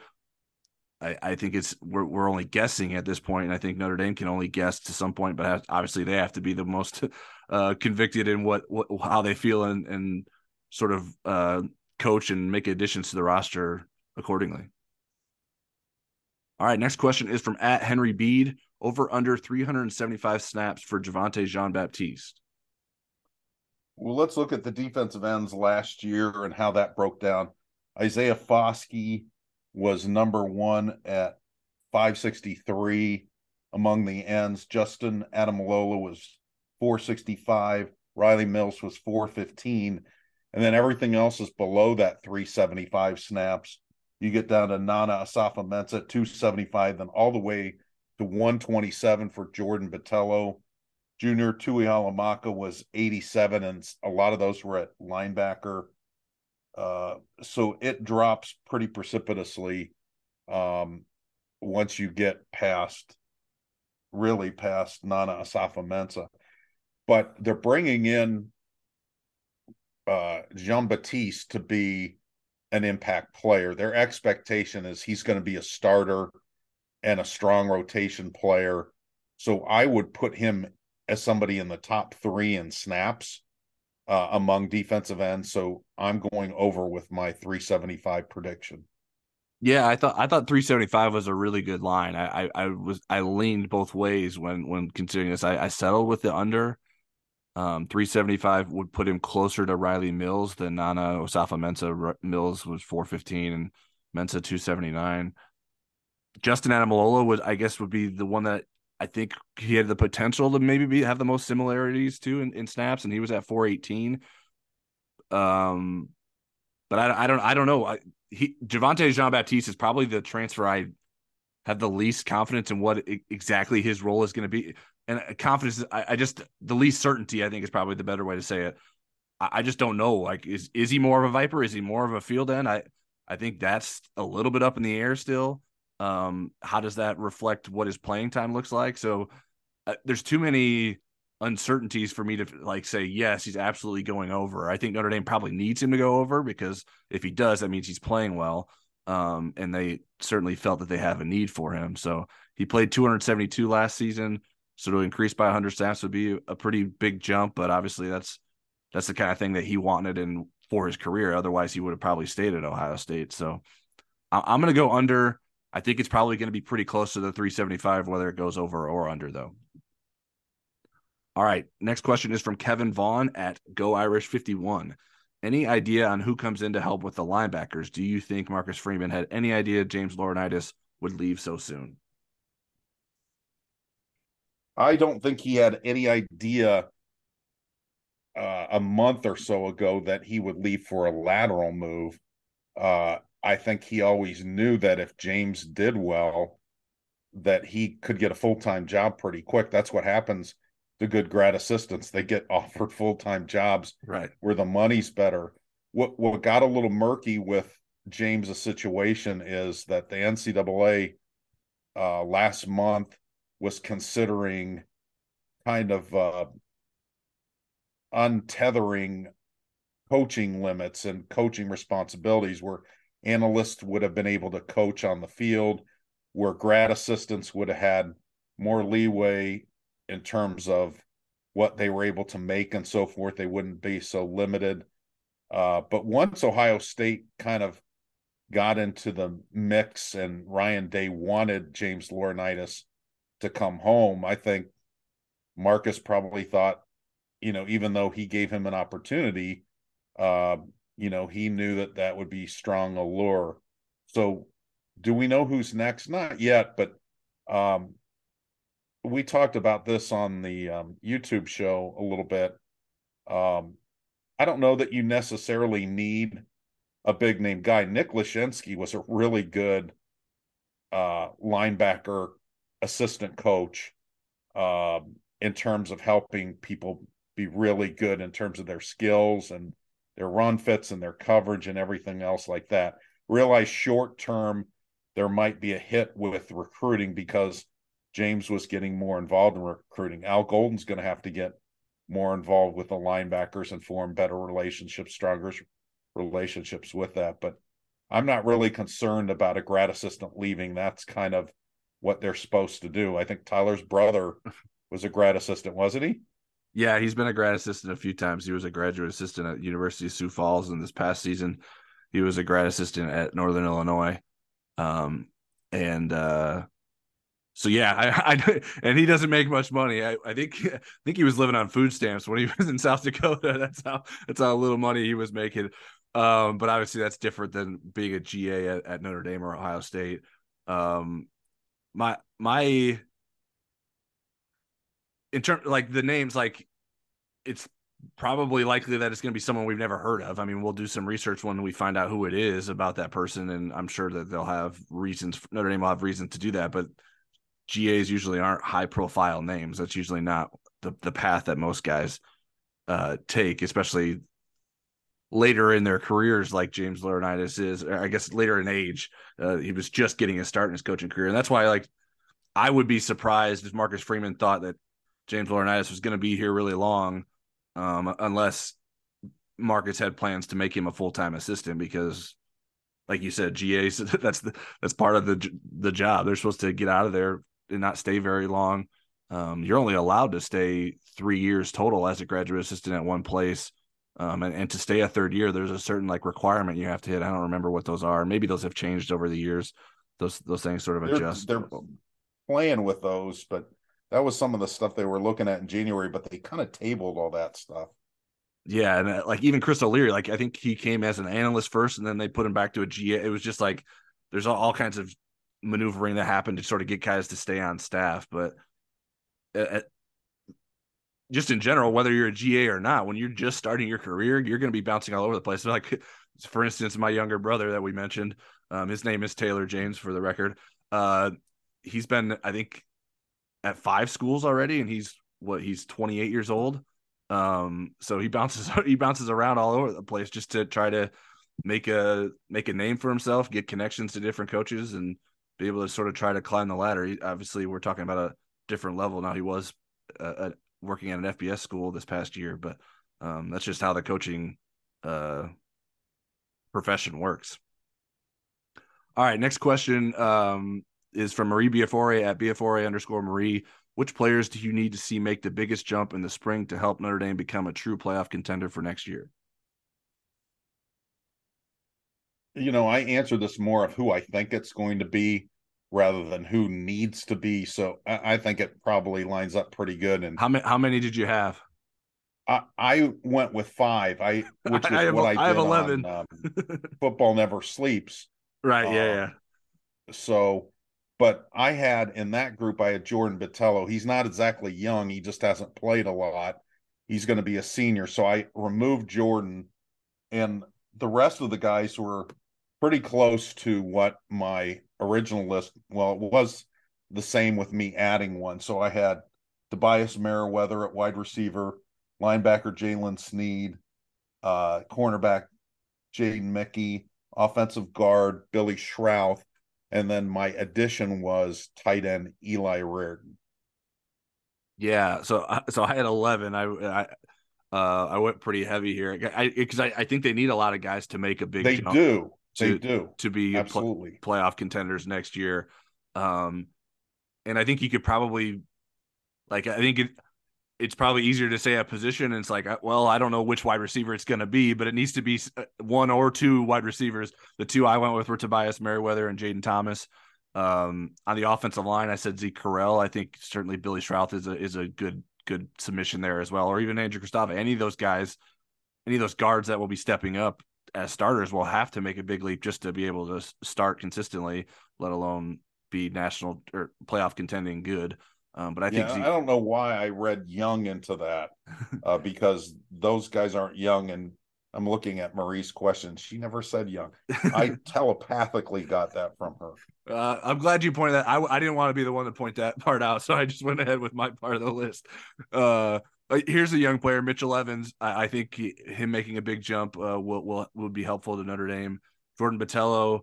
I, I think it's we're we're only guessing at this point, and I think Notre Dame can only guess to some point, but obviously they have to be the most [laughs] uh, convicted in what, what how they feel and and sort of uh, coach and make additions to the roster accordingly. All right, next question is from at Henry Bede. Over under 375 snaps for Javontae Jean Baptiste. Well, let's look at the defensive ends last year and how that broke down. Isaiah Foskey was number one at 563 among the ends. Justin Ademilola was 465. Riley Mills was 415. And then everything else is below that 375 snaps. You get down to Nana Osafo-Mensah at 275, then all the way to 127 for Jordan Botelho. Junior Tuihalamaka was 87, and a lot of those were at linebacker. Uh, so it drops pretty precipitously um, once you get past, really past Nana Osafo-Mensah. But they're bringing in uh, Jean Baptiste to be an impact player. Their expectation is he's going to be a starter and a strong rotation player. So I would put him as somebody in the top three in snaps uh, among defensive ends. So I'm going over with my 375 prediction. Yeah, I thought I thought 375 was a really good line. I I, I was I leaned both ways when when considering this. I, I settled with the under. Um, 375 would put him closer to Riley Mills than Nana Osafo-Mensah. Mills was 415 and Mensah 279. Justin Ademilola would I guess would be the one that I think he had the potential to maybe be, have the most similarities to in, in snaps, and he was at 418. Um, but I, I don't I don't know. I, he Javontae Jean Baptiste is probably the transfer I have the least confidence in what exactly his role is going to be, and uh, confidence. I, I, just the least certainty. I think is probably the better way to say it. I, I, just don't know. Like, is is he more of a viper? Is he more of a field end? I I think that's a little bit up in the air still. Um, how does that reflect what his playing time looks like? So uh, there's too many uncertainties for me to like say yes he's absolutely going over. I think notre dame probably needs him to go over because if he does that means he's playing well um, and they certainly felt that they have a need for him. So he played 272 last season so to increase by 100 snaps would be a pretty big jump but obviously that's that's the kind of thing that he wanted and for his career. Otherwise he would have probably stayed at ohio state. So i'm going to go under i think it's probably going to be pretty close to the 375 whether it goes over or under though all right. Next question is from Kevin Vaughn at Go Irish 51. Any idea on who comes in to help with the linebackers? Do you think Marcus Freeman had any idea James Laurinaitis would leave so soon? I don't think he had any idea uh, a month or so ago that he would leave for a lateral move. Uh, I think he always knew that if James did well, that he could get a full time job pretty quick. That's what happens the good grad assistants. They get [laughs] offered full time jobs right where the money's better. What what got a little murky with James's situation is that the NCAA uh, last month was considering kind of uh, untethering coaching limits and coaching responsibilities where analysts would have been able to coach on the field, where grad assistants would have had more leeway in terms of what they were able to make and so forth. They wouldn't be so limited. Uh, but once Ohio State kind of got into the mix and Ryan Day wanted James Laurinaitis to come home, I think Marcus probably thought, you know, even though he gave him an opportunity, uh, you know, he knew that that would be strong allure. So, do we know who's next? Not yet, but um, we talked about this on the um, YouTube show a little bit. Um, I don't know that you necessarily need a big name guy. Nick Leszczynski was a really good uh, linebacker assistant coach uh, in terms of helping people be really good in terms of their skills and their run fits and their coverage and everything else like that. Realize short term there might be a hit with recruiting because James was getting more involved in recruiting. Al Golden's going to have to get more involved with the linebackers and form better relationships, stronger relationships with that. But I'm not really concerned about a grad assistant leaving. That's kind of what they're supposed to do. I think Tyler's brother [laughs] was a grad assistant, wasn't he? Yeah, he's been a grad assistant a few times. He was a graduate assistant at University of Sioux Falls, and this past season, he was a grad assistant at Northern Illinois. Um, and uh, so yeah, I, [laughs] I, and he doesn't make much money. I, I think [laughs] I think he was living on food stamps when he [laughs] was in South Dakota. That's how that's how little money he was making. Um, but obviously that's different than being a GA at, at Notre Dame or Ohio State. Um, my my in terms like the names, like it's probably likely that it's going to be someone we've never heard of. I mean, we'll do some research when we find out who it is about that person, and I'm sure that they'll have reasons. Notre Dame will have reasons to do that, but GAs usually aren't high profile names. That's usually not the, the path that most guys uh, take, especially later in their careers, like James Laurinaitis is, I guess later in age. Uh, he was just getting a start in his coaching career. And that's why, like, I would be surprised if Marcus Freeman thought that James Laurinaitis was going to be here really long, um, unless Marcus had plans to make him a full time assistant because like you said, GAs [laughs] that's the that's part of the the job. They're supposed to get out of there and not stay very long. Um, you're only allowed to stay three years total as a graduate assistant at one place. Um, and, and to stay a third year, there's a certain like requirement you have to hit. I don't remember what those are. Maybe those have changed over the years. Those those things sort of They're, adjust. they're playing with those, but that was some of the stuff they were looking at in January, but they kind of tabled all that stuff. Yeah, and uh, like even Chris O'Leary, like I think he came as an analyst first, and then they put him back to a GA. It was just like there's all, all kinds of maneuvering that happened to sort of get guys to stay on staff. But uh, uh just in general, whether you're a GA or not, when you're just starting your career, you're going to be bouncing all over the place. [laughs] Like, for instance, my younger brother that we mentioned, um, his name is Taylor James for the record. Uh, he's been, I think, at five schools already, and he's what he's 28 years old. Um, so he bounces [laughs] he bounces around all over the place just to try to make a make a name for himself, get connections to different coaches, and be able to sort of try to climb the ladder. He, obviously, we're talking about a different level now. He was uh, working at an FBS school this past year, but um, that's just how the coaching uh, profession works. All right, next question um, is from Marie Biafore at Biafore underscore Marie. Which players do you need to see make the biggest jump in the spring to help Notre Dame become a true playoff contender for next year? You know, I answer this more of who I think it's going to be rather than who needs to be. So I, I think it probably lines up pretty good. And how many how many did you have? I, I went with five. I which was [laughs] I have, what I, I have eleven. On, um, [laughs] football never sleeps. Right. Yeah. Um, yeah. So, but I had in that group, I had Jordan Botelho. He's not exactly young. He just hasn't played a lot. He's going to be a senior. So I removed Jordan, and the rest of the guys were pretty close to what my original list. Well, it was the same with me adding one. So I had Tobias Merriweather at wide receiver, linebacker Jaylen Sneed, uh, cornerback Jaden Mickey, offensive guard Billy Schrauth, and then my addition was tight end Eli Raridon. Yeah, so so I had eleven. I I uh I went pretty heavy here because I, I, I think they need a lot of guys to make a big. They do to, they do to be absolutely pl- playoff contenders next year. Um, and I think you could probably, like, I think it, it's probably easier to say a position. And it's like, uh, well, I don't know which wide receiver it's going to be, but it needs to be uh, one or two wide receivers. The two I went with were Tobias Merriweather and Jayden Thomas. Um, on the offensive line, I said Zeke Correll. I think certainly Billy Schrauth is a is a good good submission there as well, or even Andrew Gustave. Any of those guys, any of those guards that will be stepping up as starters will have to make a big leap just to be able to start consistently, let alone be national or playoff contending good. Um, but I think yeah, I don't know why I read young into that [laughs] uh, because those guys aren't young. And I'm looking at Marie's question. She never said young. I [laughs] telepathically got that from her. Uh, I'm glad you pointed that. I, I didn't want to be the one to point that part out, so I just went ahead with my part of the list. Uh, uh, here's a young player, Mitchell Evans. I, I think he, him making a big jump uh, will will will be helpful to Notre Dame. Jordan Botelho,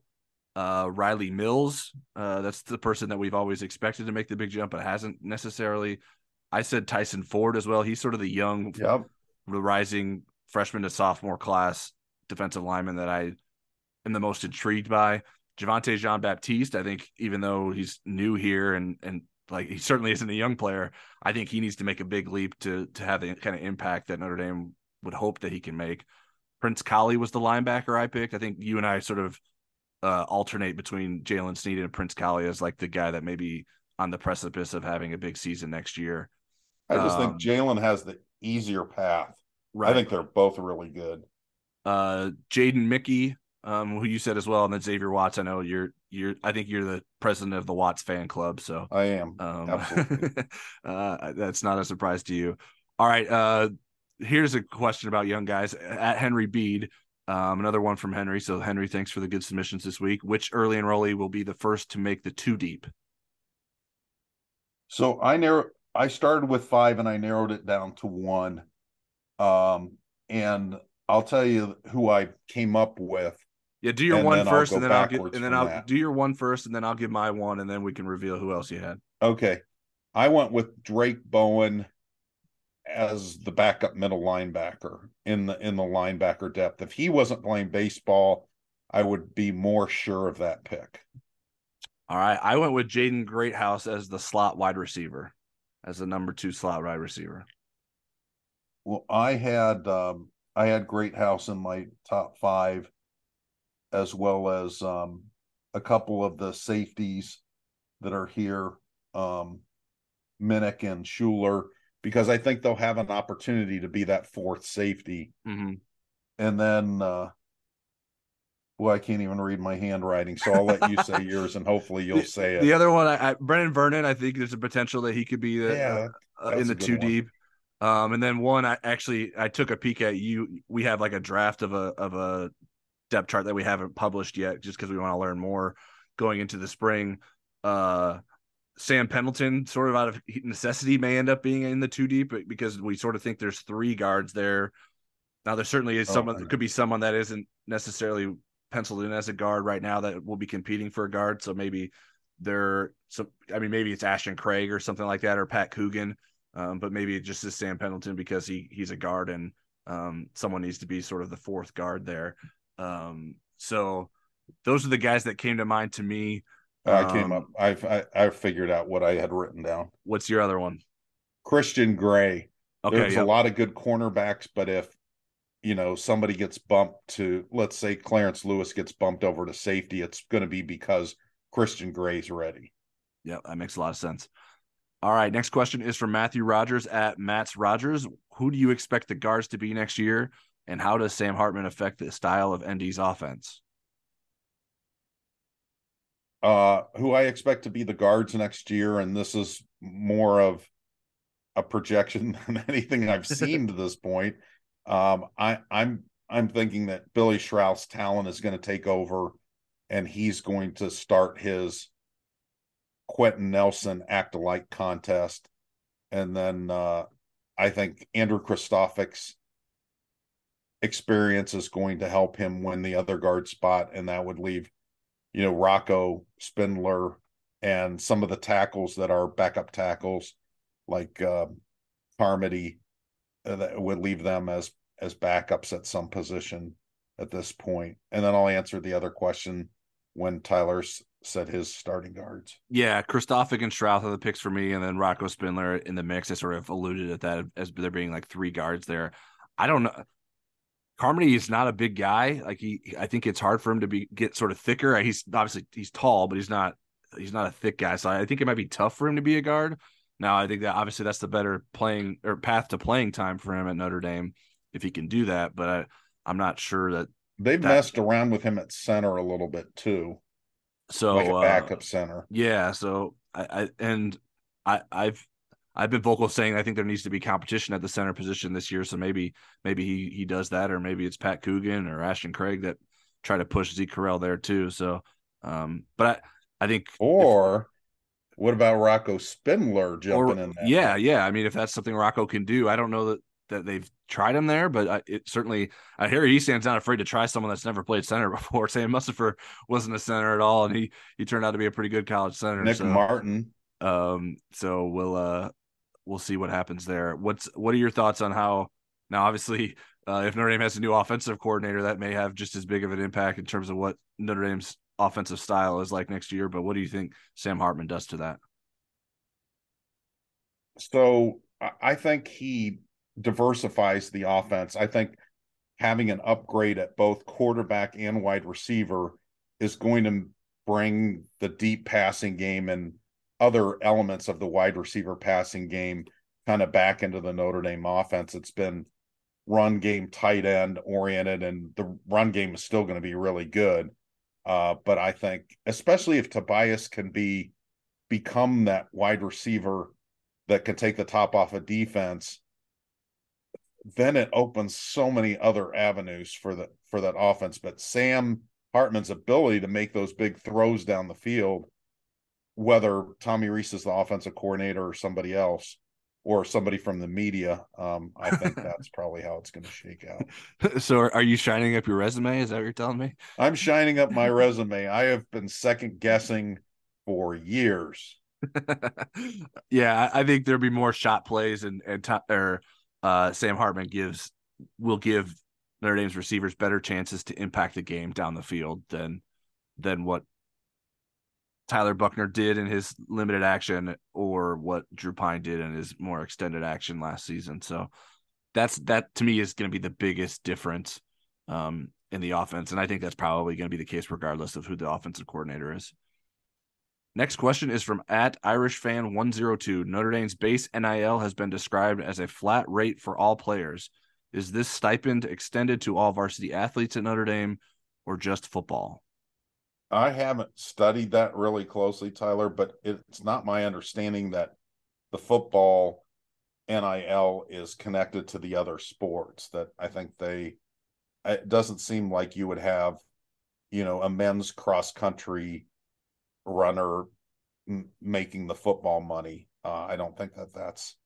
uh, Riley Mills. Uh, that's the person that we've always expected to make the big jump, but hasn't necessarily. I said Tyson Ford as well. He's sort of the young, yep. rising freshman to sophomore class defensive lineman that I am the most intrigued by. Javontae Jean Baptiste, I think, even though he's new here and and like he certainly isn't a young player. I think he needs to make a big leap to to have the kind of impact that Notre Dame would hope that he can make. Prince Kollie was the linebacker I picked. I think you and I sort of uh, alternate between Jaylen Sneed and Prince Kollie as like the guy that may be on the precipice of having a big season next year. I just um, think Jaylen has the easier path. Right. I think they're both really good. Uh, Jaden Mickey um, who you said as well, and then Xavier Watts. I know you're you're. I think you're the president of the Watts fan club. So I am. Um, [laughs] uh, that's not a surprise to you. All right. Uh, here's a question about young guys at Henry Bede. Um, another one from Henry. So Henry, thanks for the good submissions this week. Which early enrollee will be the first to make the two deep? So I narrow. I started with five, and I narrowed it down to one. Um, and I'll tell you who I came up with yeah, do your one first, and then I'll get, and then I'll that. do your one first, and then I'll give my one, and then we can reveal who else you had. Okay, I went with Drayk Bowen as the backup middle linebacker in the in the linebacker depth. If he wasn't playing baseball, I would be more sure of that pick. All right, I went with Jaden Greathouse as the slot wide receiver, as the number two slot wide receiver. Well, I had um, I had Greathouse in my top five, as well as um, a couple of the safeties that are here, um, Minich and Shuler, because I think they'll have an opportunity to be that fourth safety. Mm-hmm. And then, uh, well, I can't even read my handwriting, so I'll let you say [laughs] yours, and hopefully you'll the, say it. The other one, I, I, Brenan Vernon, I think there's a potential that he could be the, yeah, uh, in the two one. deep. Um, and then one, I actually I took a peek at you. We have like a draft of a of a depth chart that we haven't published yet, just because we want to learn more going into the spring. Uh, Sam Pendleton, sort of out of necessity, may end up being in the two deep because we sort of think there's three guards there. Now there certainly is oh, someone oh, could be someone that isn't necessarily penciled in as a guard right now that will be competing for a guard. So maybe they're so I mean maybe it's Ashton Craig or something like that or Pat Coogan, um, but maybe it just is Sam Pendleton because he he's a guard and um, someone needs to be sort of the fourth guard there. Um, so those are the guys that came to mind to me. I came up. Um, I've I, I figured out what I had written down. What's your other one? Christian Gray. Okay, There's yep. a lot of good cornerbacks, but if you know somebody gets bumped to let's say Clarence Lewis gets bumped over to safety, it's going to be because Christian Gray's ready. Yeah, that makes a lot of sense. All right, next question is from Matthew Rogers at Matt's Rogers. Who do you expect the guards to be next year, and how does Sam Hartman affect the style of ND's offense? Uh, who I expect to be the guards next year, and this is more of a projection [laughs] than anything I've [laughs] seen to this point. Um, I, I'm I'm thinking that Billy Schrauth's talent is going to take over, and he's going to start his Quenton Nelson act alike contest, and then uh, I think Andrew Kristofics experience is going to help him win the other guard spot, and that would leave, you know, Rocco Spindler and some of the tackles that are backup tackles like uh, Carmody uh, that would leave them as as backups at some position at this point. And then I'll answer the other question when Tyler said his starting guards. Yeah, Kristofic and Schrauth are the picks for me, and then Rocco Spindler in the mix. I sort of alluded at that as there being like three guards there. I don't know. Carmody is not a big guy. Like he, I think it's hard for him to be get sort of thicker. He's obviously he's tall, but he's not he's not a thick guy. So I think it might be tough for him to be a guard. Now I think that obviously that's the better playing or path to playing time for him at Notre Dame if he can do that. But I, I'm not sure that they've that, messed around with him at center a little bit too. So like a uh, backup uh, center. Yeah. So I, I and I I've I've been vocal saying I think there needs to be competition at the center position this year. So maybe maybe he he does that, or maybe it's Pat Coogan or Ashton Craig that try to push Zeke Correll there too. So, um, but I I think or. If, what about Rocco Spindler jumping or, in? That yeah, yeah. I mean, if that's something Rocco can do, I don't know that that they've tried him there, but it certainly I hear Hiestand's not afraid to try someone that's never played center [laughs] before. Sam Mustipher wasn't a center at all, and he he turned out to be a pretty good college center. Nick so, Martin. Um, so we'll uh we'll see what happens there. What's what are your thoughts on how now? Obviously, [laughs] uh, if Notre Dame has a new offensive coordinator, that may have just as big of an impact in terms of what Notre Dame's offensive style is like next year. But what do you think Sam Hartman does to that? So I think he diversifies the offense. I think having an upgrade at both quarterback and wide receiver is going to bring the deep passing game and other elements of the wide receiver passing game kind of back into the Notre Dame offense. It's been run game tight end oriented, and the run game is still going to be really good. Uh, but I think, especially if Tobias can be become that wide receiver that can take the top off of defense, then it opens so many other avenues for the for that offense. But Sam Hartman's ability to make those big throws down the field, whether Tommy Rees is the offensive coordinator or somebody else, or somebody from the media, um, I think [laughs] that's probably how it's going to shake out. [laughs] So, are you shining up your resume? Is that what you're telling me? I'm shining up my resume. I have been second guessing for years. [laughs] yeah, I think there'll be more shot plays and and or uh, Sam Hartman gives will give Notre Dame's receivers better chances to impact the game down the field than than what Tyler Buchner did in his limited action or what Drew Pyne did in his more extended action last season. So that's that to me is going to be the biggest difference um, in the offense, and I think that's probably going to be the case regardless of who the offensive coordinator is. Next question is from at Irish fan 102. Notre Dame's base NIL has been described as a flat rate for all players. Is this stipend extended to all varsity athletes at Notre Dame or just football? I haven't studied that really closely, Tyler, but it's not my understanding that the football NIL is connected to the other sports. That I think they, it doesn't seem like you would have, you know, a men's cross country runner m- making the football money. Uh, I don't think that that's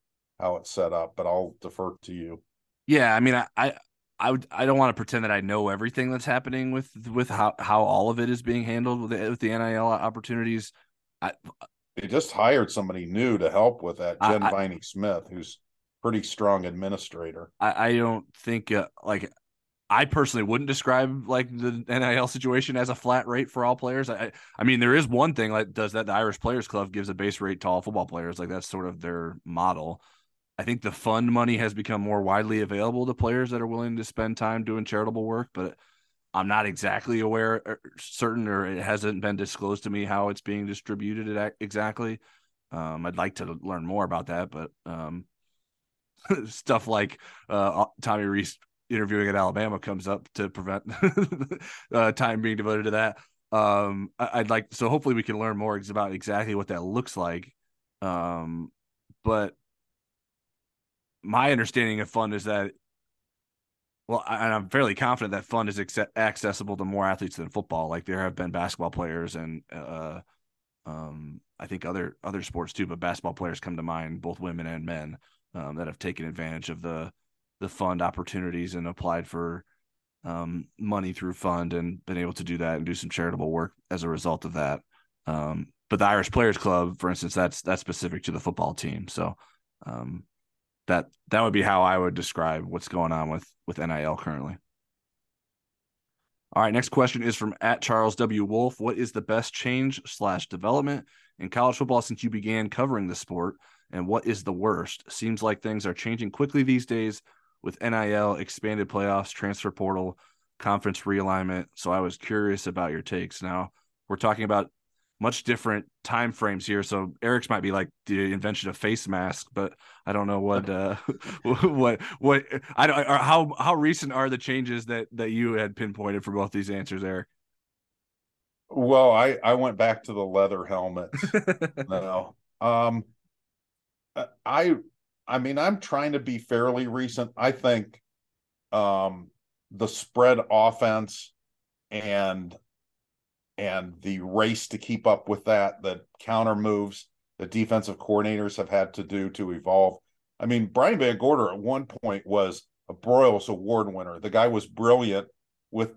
how it's set up, but I'll defer to you. Yeah, I mean, I, I, I would, I don't want to pretend that I know everything that's happening with with how how all of it is being handled with the, with the NIL opportunities. I, they just hired somebody new to help with that, Jen I, Viney Smith, who's pretty strong administrator. I, I don't think uh, like I personally wouldn't describe like the NIL situation as a flat rate for all players. I, I mean, there is one thing like does that the Irish Players Club gives a base rate to all football players. Like that's sort of their model. I think the fund money has become more widely available to players that are willing to spend time doing charitable work, but I'm not exactly aware or certain or it hasn't been disclosed to me how it's being distributed exactly. Um, I'd like to learn more about that, but um, [laughs] stuff like uh, Tommy Rees interviewing at Alabama comes up to prevent [laughs] uh, time being devoted to that. Um, I, would like so hopefully we can learn more about exactly what that looks like. Um, but my understanding of fund is that well, and I, am fairly confident that fund is accessible to more athletes than football. Like there have been basketball players and uh, um, I think other other sports too, but basketball players come to mind, both women and men, um, that have taken advantage of the the fund opportunities and applied for um, money through fund and been able to do that and do some charitable work as a result of that. Um, but the Irish Players Club, for instance, that's that's specific to the football team. So um, that that would be how I would describe what's going on with with NIL currently. All right, next question is from at Charles W. Wolf. What is the best change slash development in college football since you began covering the sport? And what is the worst? Seems like things are changing quickly these days with NIL, expanded playoffs, transfer portal, conference realignment. So I was curious about your takes. Now we're talking about much different time frames here. So Eric's might be like the invention of face mask, but I don't know what uh [laughs] what what I don't how how recent are the changes that that you had pinpointed for both these answers, Eric? Well, I I went back to the leather helmets. [laughs] no. Um I I mean, I'm trying to be fairly recent. I think um, the spread offense and and the race to keep up with that, the counter moves the defensive coordinators have had to do to evolve. I mean, Brian VanGorder at one point was a Broyles Award winner. The guy was brilliant with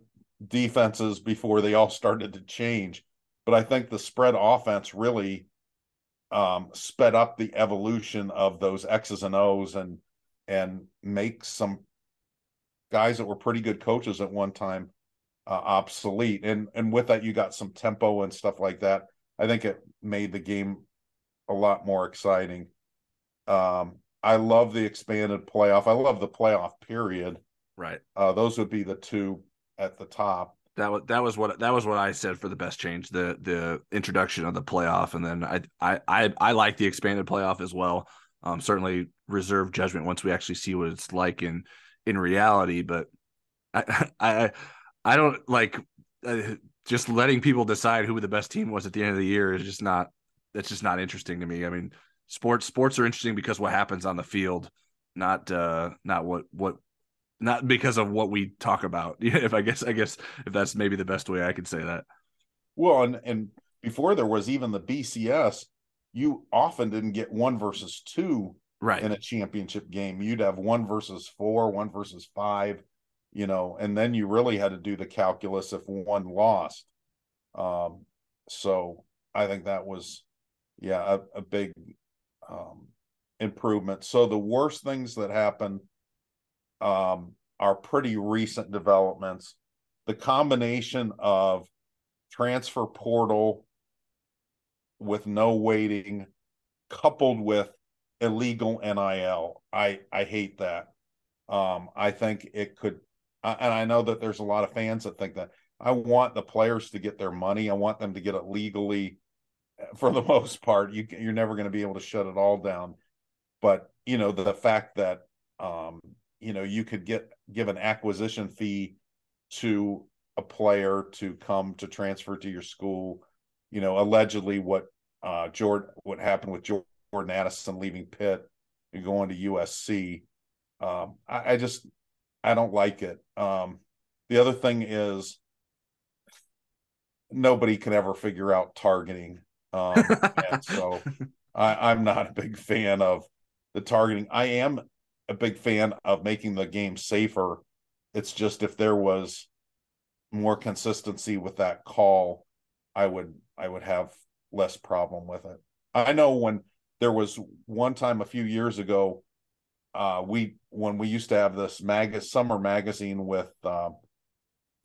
defenses before they all [laughs] started to change. But I think the spread offense really um, sped up the evolution of those X's and O's and and make some guys that were pretty good coaches at one time uh, obsolete. And and with that, you got some tempo and stuff like that. I think it made the game a lot more exciting. Um, I love the expanded playoff. I love the playoff period. Right. Uh, those would be the two at the top that was that was what that was what I said for the best change the the introduction of the playoff and then I I I, I like the expanded playoff as well. Um, certainly reserve judgment once we actually see what it's like in in reality, but I [laughs] I I don't like uh, just letting people decide who the best team was at the end of the year is just not that's just not interesting to me. I mean, sports sports are interesting because what happens on the field, not uh not what what not because of what we talk about. [laughs] if I guess I guess if that's maybe the best way I could say that. Well, and and before there was even the BCS, you often didn't get one versus two right in a championship game. You'd have one versus four, one versus five, you know, and then you really had to do the calculus if one lost. Um, so I think that was, yeah, a, a big um, improvement. So the worst things that happened um, are pretty recent developments. The combination of transfer portal with no waiting, coupled with illegal NIL, I I hate that. Um, I think it could, and I know that there's a lot of fans that think that. I want the players to get their money. I want them to get it legally. For the [laughs] most part, you you're never going to be able to shut it all down. But you know the fact that um, you know you could get give an acquisition fee to a player to come to transfer to your school. You know, allegedly what uh Jordan what happened with Jordan Addison leaving Pitt and going to USC. Um, I, I just I don't like it. Um, the other thing is nobody can ever figure out targeting. Um, [laughs] so I, I'm not a big fan of the targeting. I am a big fan of making the game safer. It's just if there was more consistency with that call, I would I would have less problem with it. I know when there was one time a few years ago, uh, we when we used to have this mag summer magazine with uh,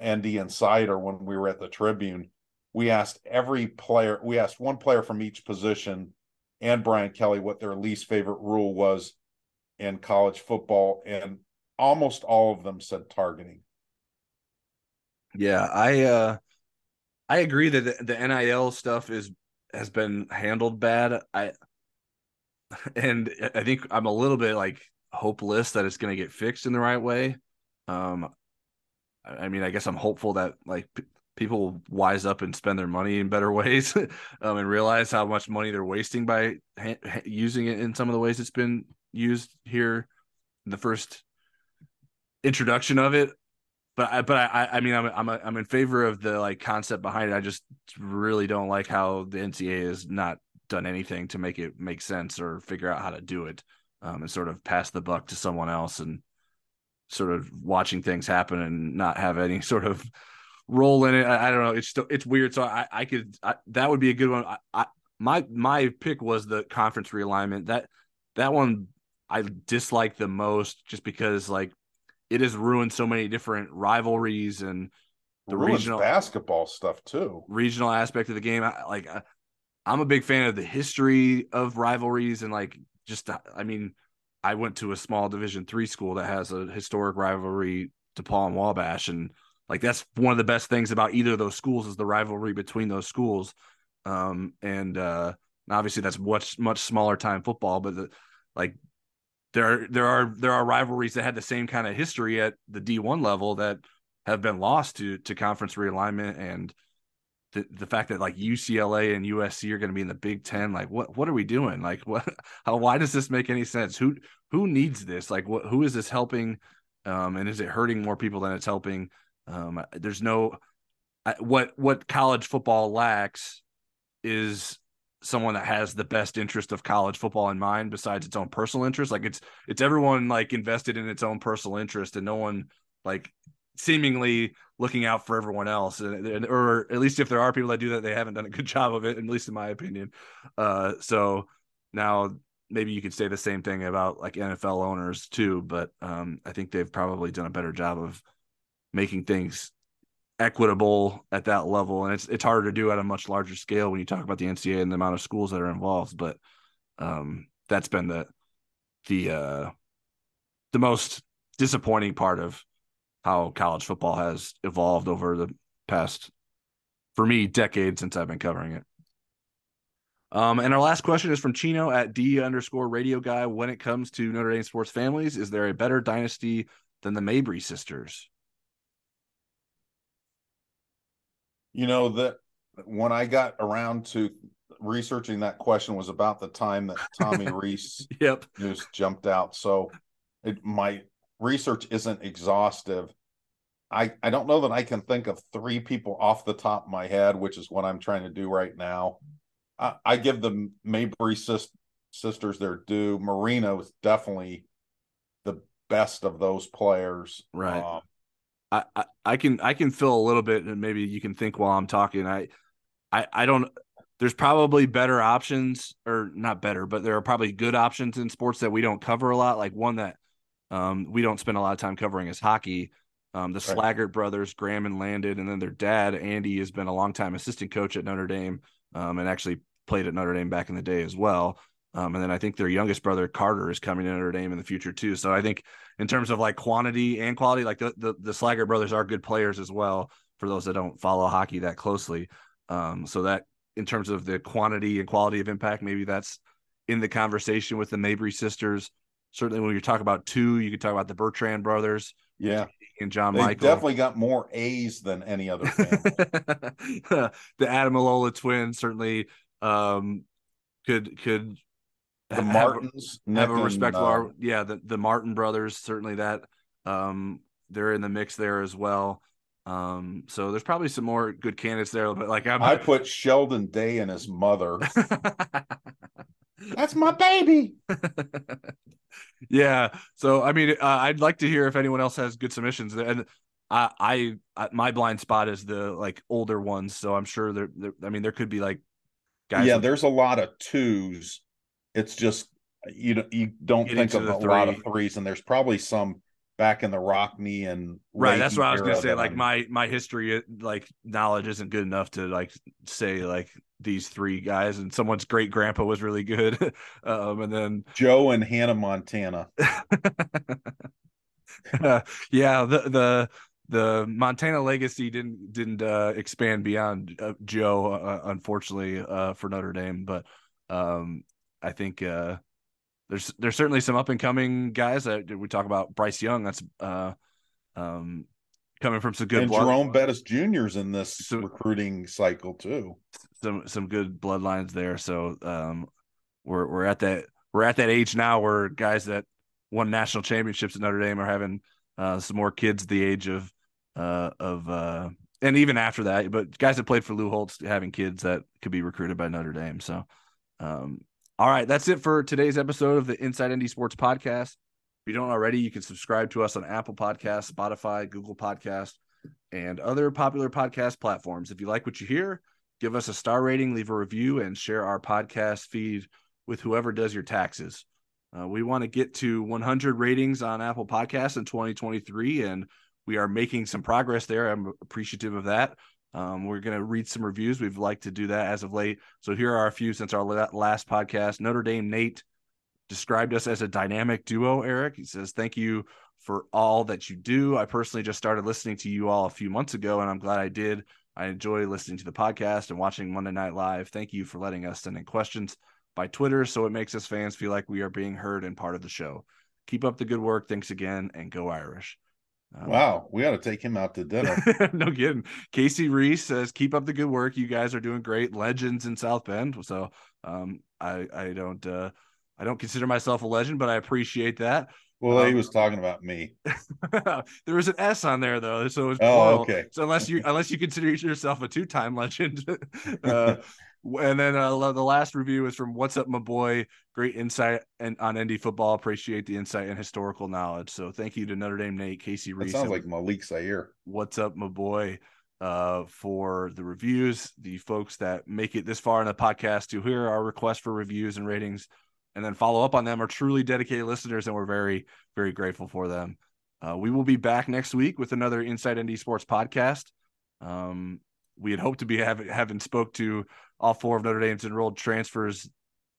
Andy Insider when we were at the Tribune, we asked every player, we asked one player from each position and Brian Kelly what their least favorite rule was in college football, and almost all of them said targeting. Yeah, I uh I agree that the, the NIL stuff is has been handled bad. I [laughs] and I think I'm a little bit like hopeless that it's going to get fixed in the right way. Um I mean, I guess I'm hopeful that like p- people wise up and spend their money in better [laughs] ways um, and realize how much money they're wasting by ha- ha- using it in some of the ways it's been used here the first introduction of it but I, but I, I mean, I'm, I'm, a, I'm in favor of the like concept behind it. I just really don't like how the NCAA has not done anything to make it make sense or figure out how to do it, um, and sort of pass the buck to someone else and sort of watching things happen and not have any [laughs] sort of role in it. I, I don't know. It's still, it's weird. So I, I could, I, that would be a good one. I, I, my, my pick was the conference realignment. That, that one I dislike the most just because like it has ruined so many different rivalries and the regional basketball stuff too. Regional aspect of the game. I, like I, I'm a big fan of the history of rivalries and like just I mean, I went to a small Division three school that has a historic rivalry DePauw and Wabash, and like that's one of the best things about either of those schools is the rivalry between those schools. Um, and uh, obviously that's much much smaller time football, but the, like there there are there are rivalries that had the same kind of history at the D1 level that have been lost to to conference realignment and the the fact that like UCLA and USC are going to be in the Big 10 like what what are we doing? Like what [laughs] how why does this make any sense? Who who needs this? Like what who is this helping? Um and is it hurting more people than it's helping? Um there's no what what college football lacks is someone that has the best interest of college football in mind besides its own personal interest. Like it's it's everyone like invested in its own personal interest and no one like seemingly looking out for everyone else. And, or at least if there are people that do that they haven't done a good [laughs] job of it at least in my opinion. Uh so now maybe you could say the same thing about like NFL owners too but um I think they've probably done a better job of making things equitable at that level. And it's it's harder to do at a much larger scale when you talk about the NCAA and the amount of schools that are involved but um that's been the the uh the most disappointing part of how college football has evolved over the past for me decade since I've been covering it um, and our last question is from Chino at D underscore radio guy. When it comes to Notre Dame sports families, is there a better dynasty than the Mabrey sisters? You know that when I got around to researching that question was about the time that Tommy [laughs] Rees yep news jumped out. So it, my research isn't exhaustive. I, I don't know that I can think of three people off the top of my head, which is what I'm trying to do right now. I, I give the Mabrey sis, sisters their due. Marina is definitely the best of those players. Right. Um, I, I, can I can fill a little bit and maybe you can think while I'm talking. I I I don't there's probably better options or not better, but there are probably good options in sports that we don't cover a lot. Like one that um, we don't spend a lot of time covering is hockey. Um, the right. Slaggert brothers, Graham and Landon, and then their dad, Andy, has been a long time assistant coach at Notre Dame um, and actually played at Notre Dame back in the day as well. Um, and then I think their youngest brother Carter is coming to Notre Dame in the future too. So I think in terms of like quantity and quality, like the the, the Slaggert brothers are good players as well. For those that don't follow hockey that closely, um, so that in terms of the quantity and quality of impact, maybe that's in the conversation with the Mabrey sisters. Certainly, when you talk about two, you could talk about the Bertrand brothers. Yeah, and John they Michael definitely got more A's than any other [laughs] family. the Ademilola twins certainly um, could could the Martins have, have a respectful. And, uh, yeah, the the Martin brothers certainly that um, they're in the mix there as well. Um, so there's probably some more good candidates there, but like I'm, I put Sheldon Day and his mother. [laughs] That's my baby. [laughs] yeah. So I mean, uh, I'd like to hear if anyone else has good submissions, and I, I, I, my blind spot is the like older ones. So I'm sure there, there I mean, there could be like guys. Yeah, with, there's a lot of twos. It's just you know you don't think of a three. lot of threes, and there's probably some back in the Rockne and right. That's what I was gonna say. Like I'm... my my history, like knowledge isn't good enough to like say like these three guys. And someone's great grandpa was really good. [laughs] um, and then Joe and Hannah Montana. [laughs] uh, yeah, the the the Montana legacy didn't didn't uh, expand beyond uh, Joe, uh, unfortunately, uh, for Notre Dame. But um, I think uh, there's there's certainly some up and coming guys that we talk about. Bryce Young, that's uh, um, coming from some good. And blood. Jerome Bettis Jr.'s in this so, recruiting cycle too. Some some good bloodlines there. So um, we're we're at that we're at that age now where guys that won national championships at Notre Dame are having uh, some more kids the age of uh, of uh, and even after that, but guys that played for Lou Holtz having kids that could be recruited by Notre Dame. So um, all right, that's it for today's episode of the Inside ND Sports Podcast. If you don't already, you can subscribe to us on Apple Podcasts, Spotify, Google Podcast, and other popular podcast platforms. If you like what you hear, give us a star rating, leave a review, and share our podcast feed with whoever does your taxes. Uh, we want to get to 100 ratings on Apple Podcasts in 2023, and we are making some progress there. I'm appreciative of that. Um, we're going to read some reviews. We've liked to do that as of late. So here are a few since our last podcast. Notre Dame Nate described us as a dynamic duo, Eric. He says, Thank you for all that you do. I personally just started listening to you all a few months ago, and I'm glad I did. I enjoy listening to the podcast and watching Monday Night Live. Thank you for letting us send in questions by Twitter so it makes us fans feel like we are being heard and part of the show. Keep up the good work. Thanks again, and go Irish. Um, wow, we got to take him out to dinner. [laughs] no kidding. Casey Reese says, "Keep up the good work. You guys are doing great. Legends in South Bend." So, um, I I don't uh, I don't consider myself a legend, but I appreciate that. Well, um, he was talking about me. [laughs] there was an S on there though, so it was oh, okay. So unless you unless you consider yourself a two time legend, [laughs] uh, and then uh, the last review is from What's Up, my boy. Great insight and on ND football. Appreciate the insight and historical knowledge. So thank you to Notre Dame Nate, Casey Reese. That sounds like Malik Zaire. What's up, my boy? Uh, for the reviews, the folks that make it this far in the podcast to hear our request for reviews and ratings, and then follow up on them are truly dedicated listeners, and we're very, very grateful for them. Uh, we will be back next week with another Inside ND Sports podcast. Um, we had hoped to be having spoke to all four of Notre Dame's enrolled transfers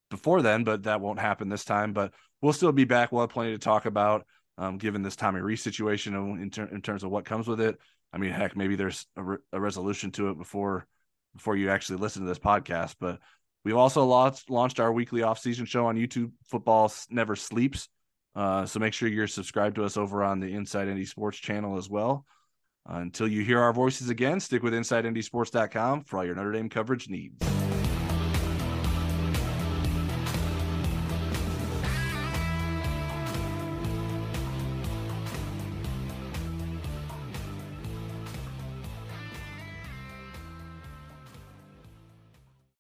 before then, but that won't happen this time. But we'll still be back. We'll have plenty to talk about, um, given this Tommy Rees situation in, ter- in, terms of what comes with it. I mean, heck, maybe there's a, re- a, resolution to it before before you actually listen to this podcast. But we've also launched launched our weekly off season show on YouTube. Football never sleeps. Uh, so make sure you're subscribed to us over on the Inside ND Sports channel as well. Uh, until you hear our voices again, stick with InsideNDSports.com for all your Notre Dame coverage needs.